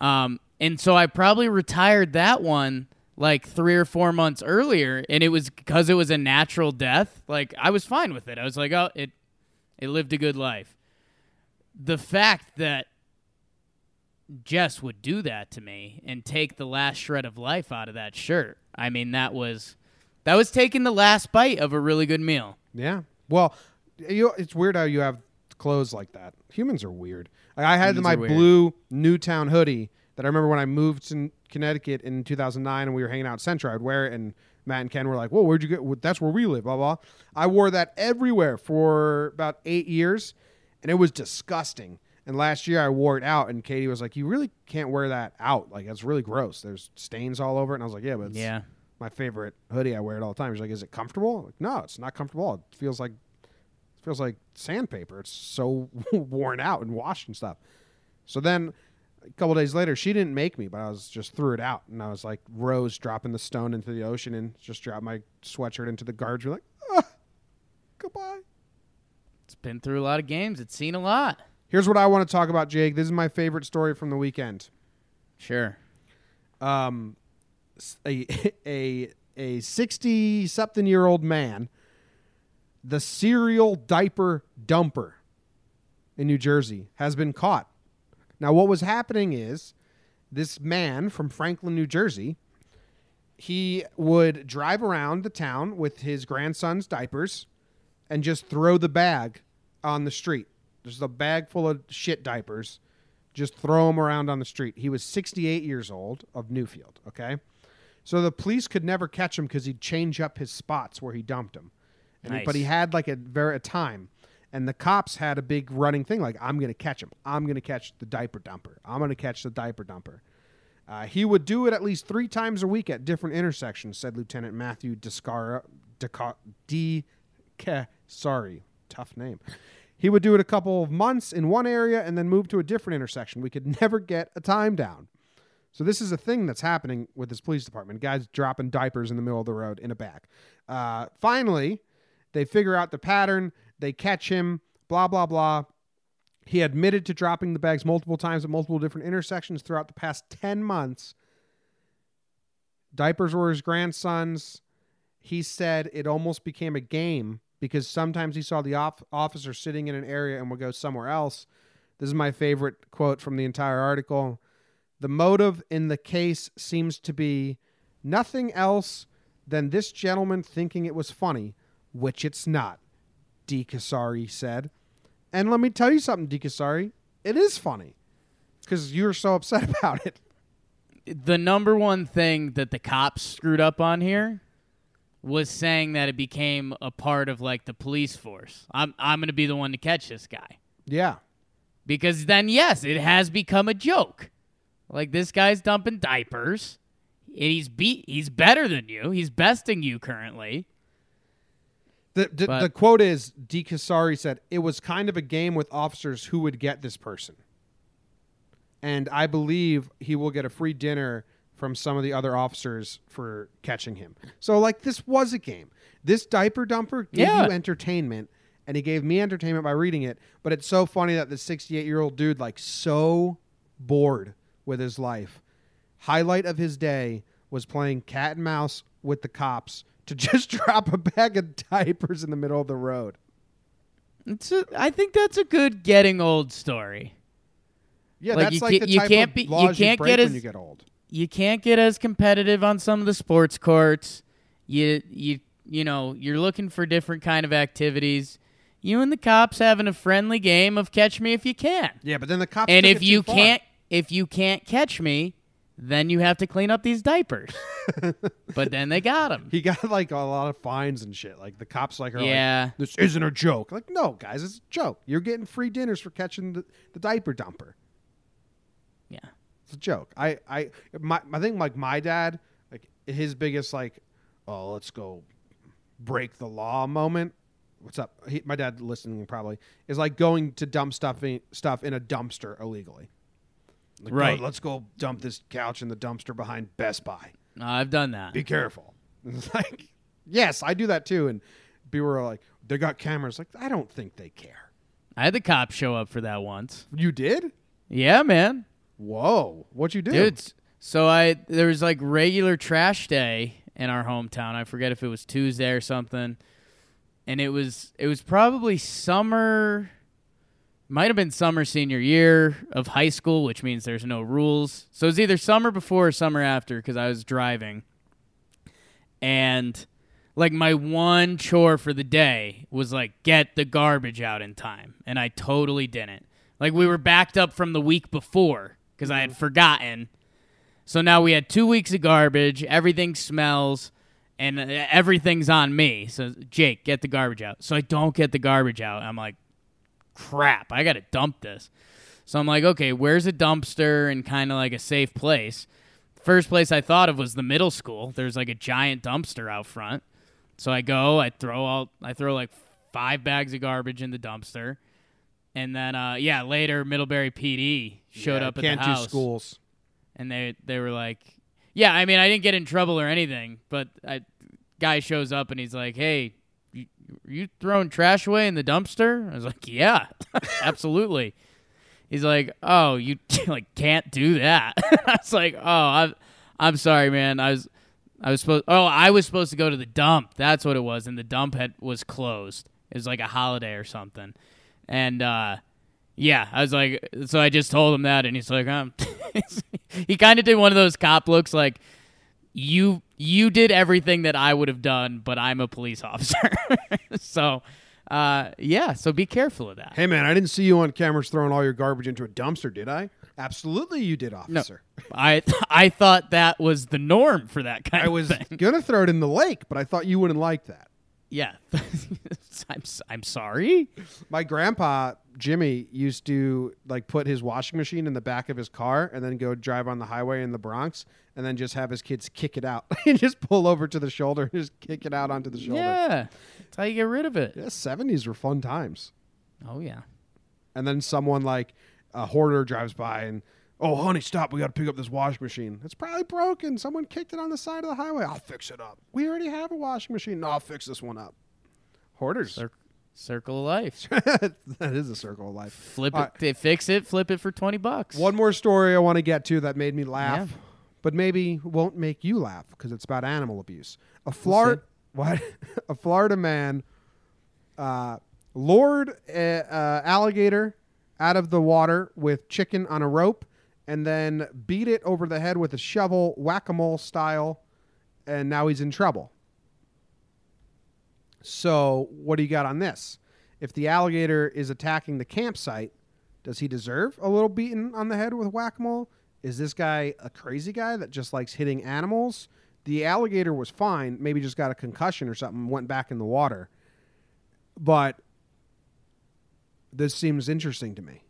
Um and so I probably retired that one like 3 or 4 months earlier and it was cuz it was a natural death. Like I was fine with it. I was like, "Oh, it it lived a good life." The fact that Jess would do that to me and take the last shred of life out of that shirt. I mean, that was that was taking the last bite of a really good meal. Yeah. Well, you, it's weird how you have clothes like that. Humans are weird. Like, I had Humans my blue Newtown hoodie that I remember when I moved to Connecticut in 2009 and we were hanging out Central. I'd wear it, and Matt and Ken were like, "Whoa, where'd you get? That's where we live." Blah blah. I wore that everywhere for about eight years, and it was disgusting. And last year I wore it out, and Katie was like, "You really can't wear that out. Like it's really gross. There's stains all over it." And I was like, "Yeah, but it's Yeah. my favorite hoodie. I wear it all the time." She's like, "Is it comfortable?" I'm like, no, it's not comfortable. It feels like it feels like sandpaper. It's so worn out and washed and stuff. So then a couple days later, she didn't make me, but I was just threw it out, and I was like Rose dropping the stone into the ocean, and just dropped my sweatshirt into the guards. You're like, ah, goodbye. Been through a lot of games. It's seen a lot. Here's what I want to talk about, Jake. This is my favorite story from the weekend. Sure. um, a a a sixty something year old man, the serial diaper dumper in New Jersey has been caught. Now, what was happening is this man from Franklin, New Jersey, he would drive around the town with his grandson's diapers and just throw the bag on the street. There's a bag full of shit diapers just throw him around on the street. He was 68 years old of Newfield, okay? So the police could never catch him because he'd change up his spots where he dumped him. And he- Nice. but he had like a very a time. And the cops had a big running thing like, I'm going to catch him. I'm going to catch the diaper dumper. I'm going to catch the diaper dumper. Uh, he would do it at least three times a week at different intersections, said Lieutenant Matthew Descara. Deca, D. Ke- sorry, tough name. He would do it a couple of months in one area and then move to a different intersection. We could never get a time down. So this is a thing that's happening with this police department. Guys dropping diapers in the middle of the road in a bag. Uh, finally, they figure out the pattern. They catch him. Blah blah blah. He admitted to dropping the bags multiple times at multiple different intersections throughout the past ten months. Diapers were his grandson's. He said it almost became a game because sometimes he saw the off- officer sitting in an area and would go somewhere else. This is my favorite quote from the entire article. The motive in the case seems to be nothing else than this gentleman thinking it was funny, which it's not, D. Kasari said. And let me tell you something, D. Kasari, it is funny because you're so upset about it. the number one thing that the cops screwed up on here was saying that it became a part of like the police force. I'm I'm going to be the one to catch this guy. Yeah. Because then yes, it has become a joke. Like this guy's dumping diapers. And he's beat he's better than you. He's besting you currently. The, the, But- the quote is D. Casari said, It was kind of a game with officers who would get this person. And I believe he will get a free dinner from some of the other officers for catching him. So, like, this was a game. This diaper dumper gave Yeah. you entertainment, and he gave me entertainment by reading it. But it's so funny that the 68 year old dude, like, so bored with his life, highlight of his day was playing cat and mouse with the cops to just drop a bag of diapers in the middle of the road. It's a, I think that's a good getting old story. Yeah, Like, that's you like the you can't of be- you can't break get when as- you get old. You can't get as competitive on some of the sports courts. You you you know, you're looking for different kind of activities. You and the cops having a friendly game of catch me if you can. Yeah, but then the cops. and if you can't if you can't catch me, then you have to clean up these diapers. but then they got him. he got like a lot of fines and shit. Like the cops, like, are Yeah. like, this isn't a joke. Like, no, guys, it's a joke. You're getting free dinners for catching the, the diaper dumper. Yeah. It's a joke. I, I, my, I think like my dad, like his biggest like, oh, let's go break the law moment. What's up? He, my dad listening probably is like going to dump stuff in, stuff in a dumpster illegally. Like, Right. "Oh, let's go dump this couch in the dumpster behind Best Buy. I've done that. Be careful. It's like, yes, I do that too. And people are like, they got cameras. Like, I don't think they care. I had the cops show up for that once. You did? Yeah, man. Whoa! What you do? Dude, so I there was like regular trash day in our hometown. I forget if it was Tuesday or something. And it was it was probably summer might have been summer senior year of high school, which means there's no rules. So it was either summer before or summer after because I was driving. And like my one chore for the day was like get the garbage out in time, and I totally didn't. Like we were backed up from the week before because I had forgotten. So now we had two weeks of garbage. Everything smells, and uh, everything's on me. So Jake, get the garbage out. So I don't get the garbage out. I'm like, crap, I got to dump this. So I'm like, okay, where's a dumpster and kind of like a safe place? First place I thought of was the middle school. There's like a giant dumpster out front. So I go, I throw all, I throw like five bags of garbage in the dumpster, and then uh, yeah, later Middlebury PD showed Yeah, up at the house, do schools. and they they were like, yeah, I mean I didn't get in trouble or anything, but I, guy shows up and he's like, hey, you, you throwing trash away in the dumpster? I was like, yeah, absolutely. He's like, "Oh, you like can't do that." I was like, "Oh, I'm I'm sorry, man. I was I was supposed Oh, I was supposed to go to the dump. That's what it was, and the dump had was closed. It was like a holiday or something." And uh yeah, I was like so I just told him that and he's like, um he kind of did one of those cop looks like you you did everything that I would have done, but I'm a police officer. so uh yeah, so be careful of that. Hey man, I didn't see you on cameras throwing all your garbage into a dumpster, did I? Absolutely, you did, officer. I I thought that was the norm for that kind I of was thing. gonna throw it in the lake, but I thought you wouldn't like that. Yeah, I'm I'm sorry. My grandpa Jimmy used to like put his washing machine in the back of his car and then go drive on the highway in the Bronx and then just have his kids kick it out and just pull over to the shoulder and just kick it out onto the shoulder. Yeah, that's how you get rid of it. Yeah, seventies were fun times. Oh yeah. And then someone like a hoarder drives by and oh honey, stop, we gotta pick up this washing machine. It's probably broken. Someone kicked it on the side of the highway. I'll fix it up. We already have a washing machine. No, I'll fix this one up. Hoarders. Cir- circle of life. that is a circle of life. Flip it, they fix it, flip it for twenty bucks. One more story I want to get to that made me laugh, Yeah. but maybe won't make you laugh because it's about animal abuse. A Florida, what? a Florida man uh, lured a, uh, alligator out of the water with chicken on a rope, and then beat it over the head with a shovel, whack a mole style, and now he's in trouble. So, what do you got on this? If the alligator is attacking the campsite, does he deserve a little beaten on the head with whack a mole? Is this guy a crazy guy that just likes hitting animals? The alligator was fine, maybe just got a concussion or something, went back in the water. But this seems interesting to me.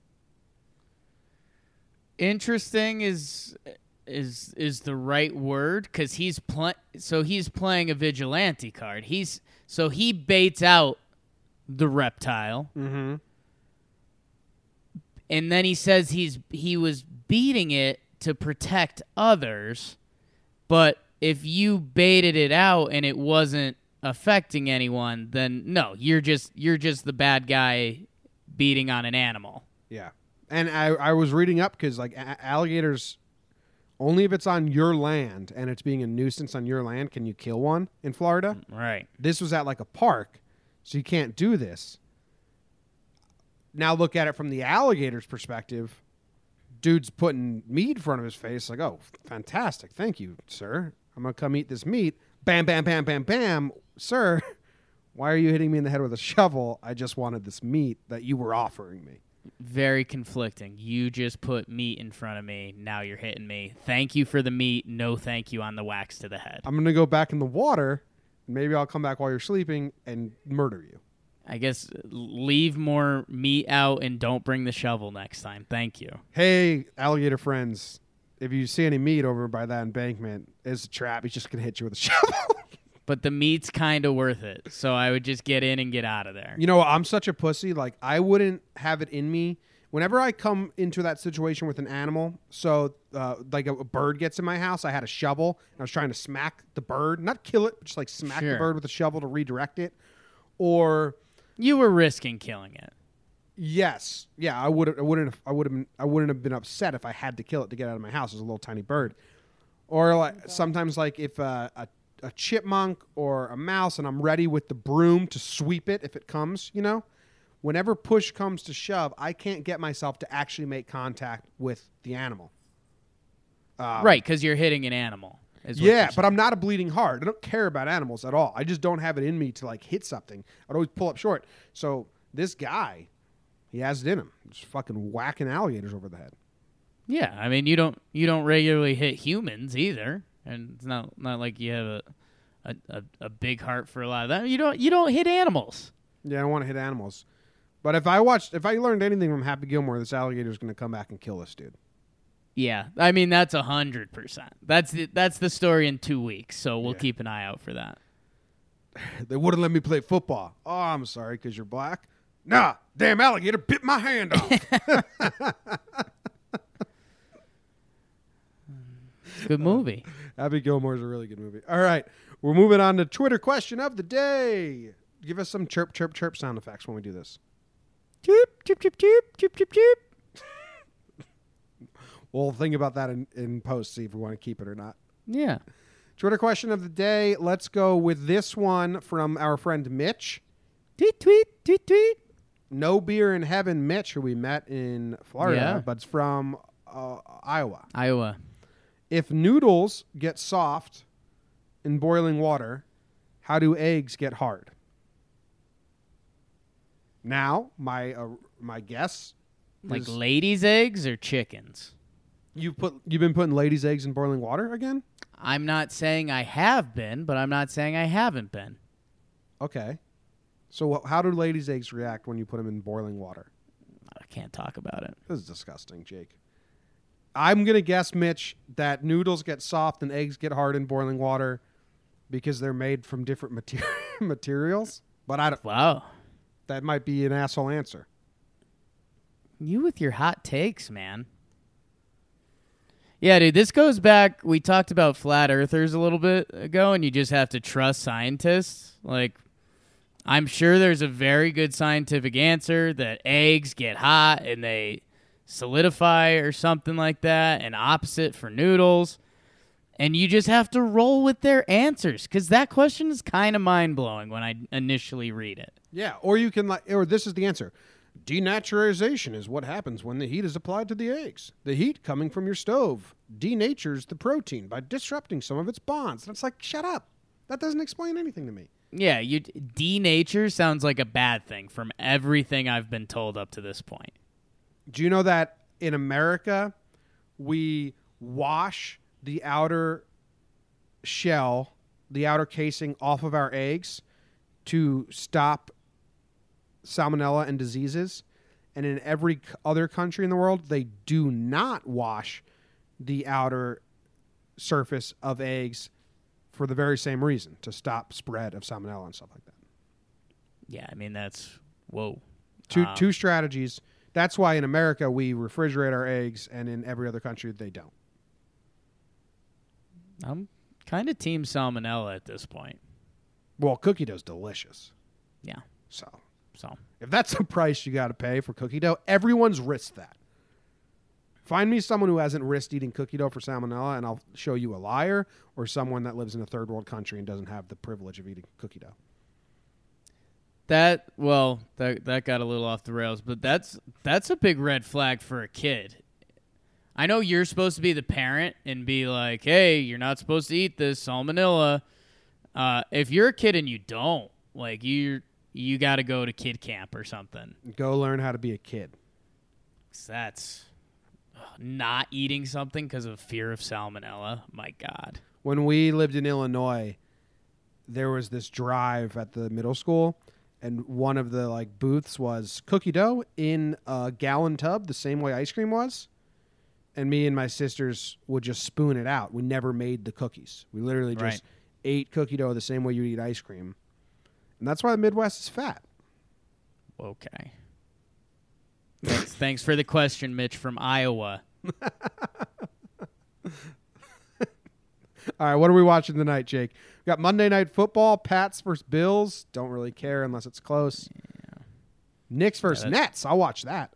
Interesting is is is the right word because he's playing. So he's playing a vigilante card. He's so he baits out the reptile, Mm-hmm. and then he says he's he was beating it to protect others. But if you baited it out and it wasn't affecting anyone, then no, you're just you're just the bad guy beating on an animal. Yeah. And I, I was reading up because like a- alligators, only if it's on your land and it's being a nuisance on your land can you kill one in Florida. Mm, right. This was at like a park, so you can't do this. Now look at it from the alligator's perspective. Dude's putting meat in front of his face, like, oh, fantastic. Thank you, sir. I'm going to come eat this meat. Bam, bam, bam, bam, bam. Sir, why are you hitting me in the head with a shovel? I just wanted this meat that you were offering me. Very conflicting. You just put meat in front of me. Now you're hitting me. Thank you for the meat. No thank you on the wax to the head. I'm going to go back in the water. Maybe I'll come back while you're sleeping and murder you. I guess leave more meat out and don't bring the shovel next time. Thank you. Hey, alligator friends, if you see any meat over by that embankment, it's a trap. He's just going to hit you with a shovel. But the meat's kind of worth it. So I would just get in and get out of there. you know, I'm such a pussy. Like, I wouldn't have it in me. Whenever I come into that situation with an animal, so uh, like a, a bird gets in my house, I had a shovel and I was trying to smack the bird, not kill it, but just like smack the bird with a shovel to redirect it. Or You were risking killing it. Yes, yeah, I would. I wouldn't. Have, I would have. I wouldn't have been upset if I had to kill it to get out of my house as a little tiny bird. Or like sometimes, like if uh, a a chipmunk or a mouse, and I'm ready with the broom to sweep it if it comes. You know, whenever push comes to shove, I can't get myself to actually make contact with the animal. Um, right, because you're hitting an animal. Yeah, but I'm not a bleeding heart. I don't care about animals at all. I just don't have it in me to like hit something. I'd always pull up short. So this guy, he has it in him. Just fucking whacking alligators over the head. Yeah, I mean you don't you don't regularly hit humans either, and it's not not like you have a a, a, a big heart for a lot of that. You don't you don't hit animals. Yeah, I don't want to hit animals. But if I watched, if I learned anything from Happy Gilmore, this alligator is going to come back and kill this dude. Yeah, I mean that's a hundred percent. That's the, that's the story in two weeks. So we'll Yeah. keep an eye out for that. They wouldn't let me play football. Oh, I'm sorry, because you're black. Nah, damn alligator bit my hand off. Good movie. Happy Gilmore's a really good movie. All right, we're moving on to Twitter question of the day. Give us some chirp, chirp, chirp sound effects when we do this. chirp chirp chirp chirp chirp chirp chirp. We'll think about that in, in post, see if we want to keep it or not. Yeah. Twitter question of the day. Let's go with this one from our friend Mitch. Tweet tweet tweet tweet. No beer in heaven, Mitch, who we met in Florida, Yeah. but it's from uh, Iowa. Iowa. If noodles get soft in boiling water, how do eggs get hard? Now, my uh, my guess, Like is ladies' eggs or chickens? you put you've been putting ladies' eggs in boiling water again. I'm not saying I have been, but I'm not saying I haven't been. Okay, so wh- how do ladies' eggs react when you put them in boiling water? I can't talk about it. This is disgusting, Jake. I'm gonna guess, Mitch, that noodles get soft and eggs get hard in boiling water because they're made from different mater- materials. But I don't. Wow. That might be an asshole answer. You with your hot takes, man. Yeah, dude, this goes back. We talked about flat earthers a little bit ago, and you just have to trust scientists. Like, I'm sure there's a very good scientific answer that eggs get hot and they solidify or something like that, and opposite for noodles. And you just have to roll with their answers because that question is kind of mind blowing when I initially read it. Yeah, or you can like, or this is the answer. Denaturalization is what happens when the heat is applied to the eggs. The heat coming from your stove denatures the protein by disrupting some of its bonds. And it's like, shut up. That doesn't explain anything to me. Yeah, you denature sounds like a bad thing from everything I've been told up to this point. Do you know that in America, we wash the outer shell, the outer casing off of our eggs to stop salmonella and diseases. And in every other country in the world, they do not wash the outer surface of eggs for the very same reason to stop spread of salmonella and stuff like that. Yeah, I mean that's whoa. Two Um, two strategies. That's why in America we refrigerate our eggs, and in every other country they don't. I'm kind of team salmonella at this point. Well, cookie dough's delicious. Yeah. So So if that's the price you got to pay for cookie dough, everyone's risked that. Find me someone who hasn't risked eating cookie dough for salmonella, and I'll show you a liar or someone that lives in a third world country and doesn't have the privilege of eating cookie dough. That well, that that got a little off the rails, but that's that's a big red flag for a kid. I know you're supposed to be the parent and be like, "Hey, you're not supposed to eat this salmonella." Uh, if you're a kid and you don't, like you you got to go to kid camp or something. Go learn how to be a kid. that's not eating something because of fear of salmonella. My God. when we lived in Illinois, there was this drive at the middle school, and one of the like booths was cookie dough in a gallon tub, the same way ice cream was. And me and my sisters would just spoon it out. We never made the cookies. We literally just Right. ate cookie dough the same way you eat ice cream. And that's why the Midwest is fat. Okay. thanks, thanks for the question, Mitch from Iowa. All right, what are we watching tonight, Jake? We got Monday Night Football, Pats versus Bills. Don't really care unless it's close. Knicks versus that's- Nets. I'll watch that.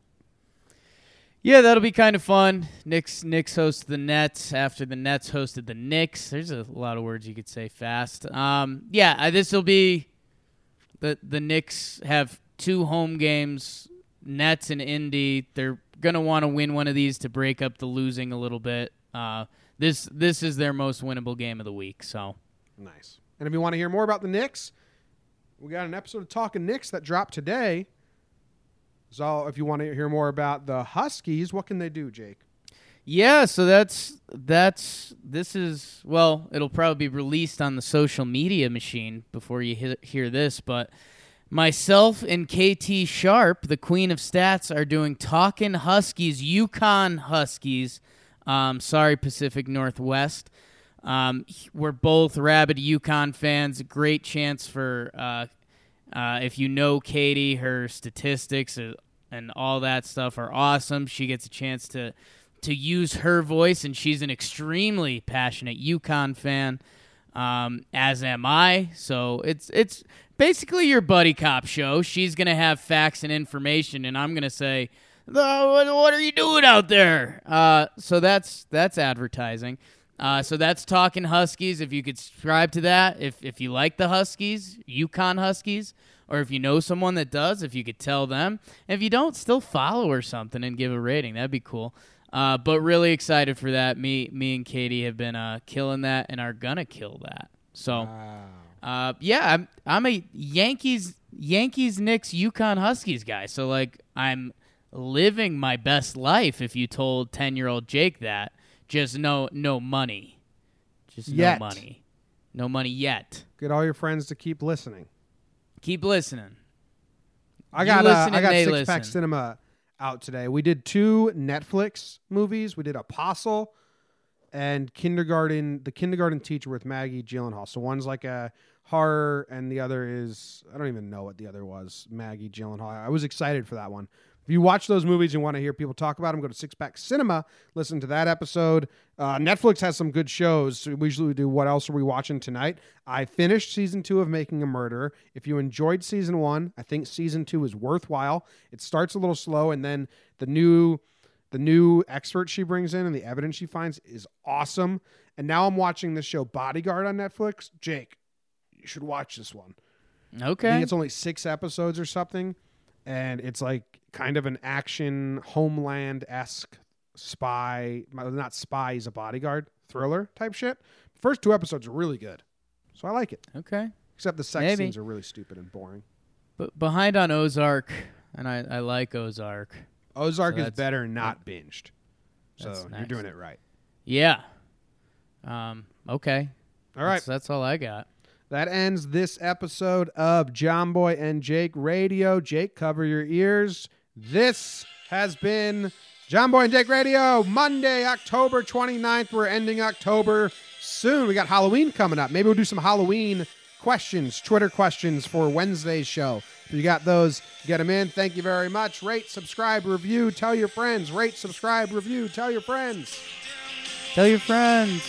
Yeah, that'll be kind of fun. Knicks Knicks host the Nets after the Nets hosted the Knicks. There's a lot of words you could say fast. Um, yeah, this will be the the Knicks have two home games, Nets and Indy. They're gonna want to win one of these to break up the losing a little bit. Uh, this this is their most winnable game of the week. So Nice. And if you want to hear more about the Knicks, we got an episode of Talking Knicks that dropped today. So if you want to hear more about the Huskies, what can they do, Jake? Yeah, so that's that's this is well, it'll probably be released on the social media machine before you he- hear this, but myself and KT Sharp, the queen of stats, are doing Talking Huskies, UConn Huskies. Um, sorry, Pacific Northwest. Um, we're both rabid UConn fans. Great chance for uh, uh, if you know Katie, her statistics and all that stuff are awesome. She gets a chance to to use her voice, and she's an extremely passionate UConn fan, um, as am I. So it's it's basically your buddy cop show. She's gonna have facts and information, and I'm gonna say, "What what are you doing out there?" Uh, so that's that's advertising. Uh, so that's talking Huskies. If you could subscribe to that, if if you like the Huskies, UConn Huskies, or if you know someone that does, if you could tell them. If you don't, still follow or something and give a rating. That'd be cool. Uh, but really excited for that. Me me and Katie have been uh, killing that and are gonna kill that. So uh, yeah, I'm I'm a Yankees Yankees Knicks UConn Huskies guy. So like I'm living my best life. If you told ten year old Jake that, just no no money, just Yet. no money, no money yet. Get all your friends to keep listening. Keep listening. I got uh, I got Six Pack. Cinema out today. We did two Netflix movies. We did Apostle and Kindergarten, the Kindergarten Teacher with Maggie Gyllenhaal. So one's like a horror, and the other is I don't even know what the other was. Maggie Gyllenhaal. I was excited for that one. If you watch those movies and want to hear people talk about them, go to Six Pack Cinema. Listen to that episode. Uh, Netflix has some good shows. So we usually do What Else Are We Watching Tonight? I finished season two of Making a Murderer. If you enjoyed season one, I think season two is worthwhile. It starts a little slow, and then the new the new expert she brings in and the evidence she finds is awesome. And now I'm watching this show Bodyguard on Netflix. Jake, you should watch this one. I Okay. think it's only six episodes or something, and it's like kind of an action homeland esque spy, not spy, he's a bodyguard thriller type shit. First two episodes are really good, so I like it. okay. Except the sex Maybe. scenes are really stupid and boring. But behind on Ozark, and I, I like Ozark. Ozark So is better not binged, so That's you're doing it right. Yeah. Um. Okay. All right. That's, that's all I got. That ends this episode of John Boy and Jake Radio. Jake, cover your ears. This has been John Boy and Jake Radio, Monday, October 29th. We're ending October soon. We got Halloween coming up. Maybe we'll do some Halloween questions, Twitter questions for Wednesday's show. If you got those, get them in. Thank you very much. Rate, subscribe, review, tell your friends. Rate, subscribe, review, tell your friends. Tell your friends.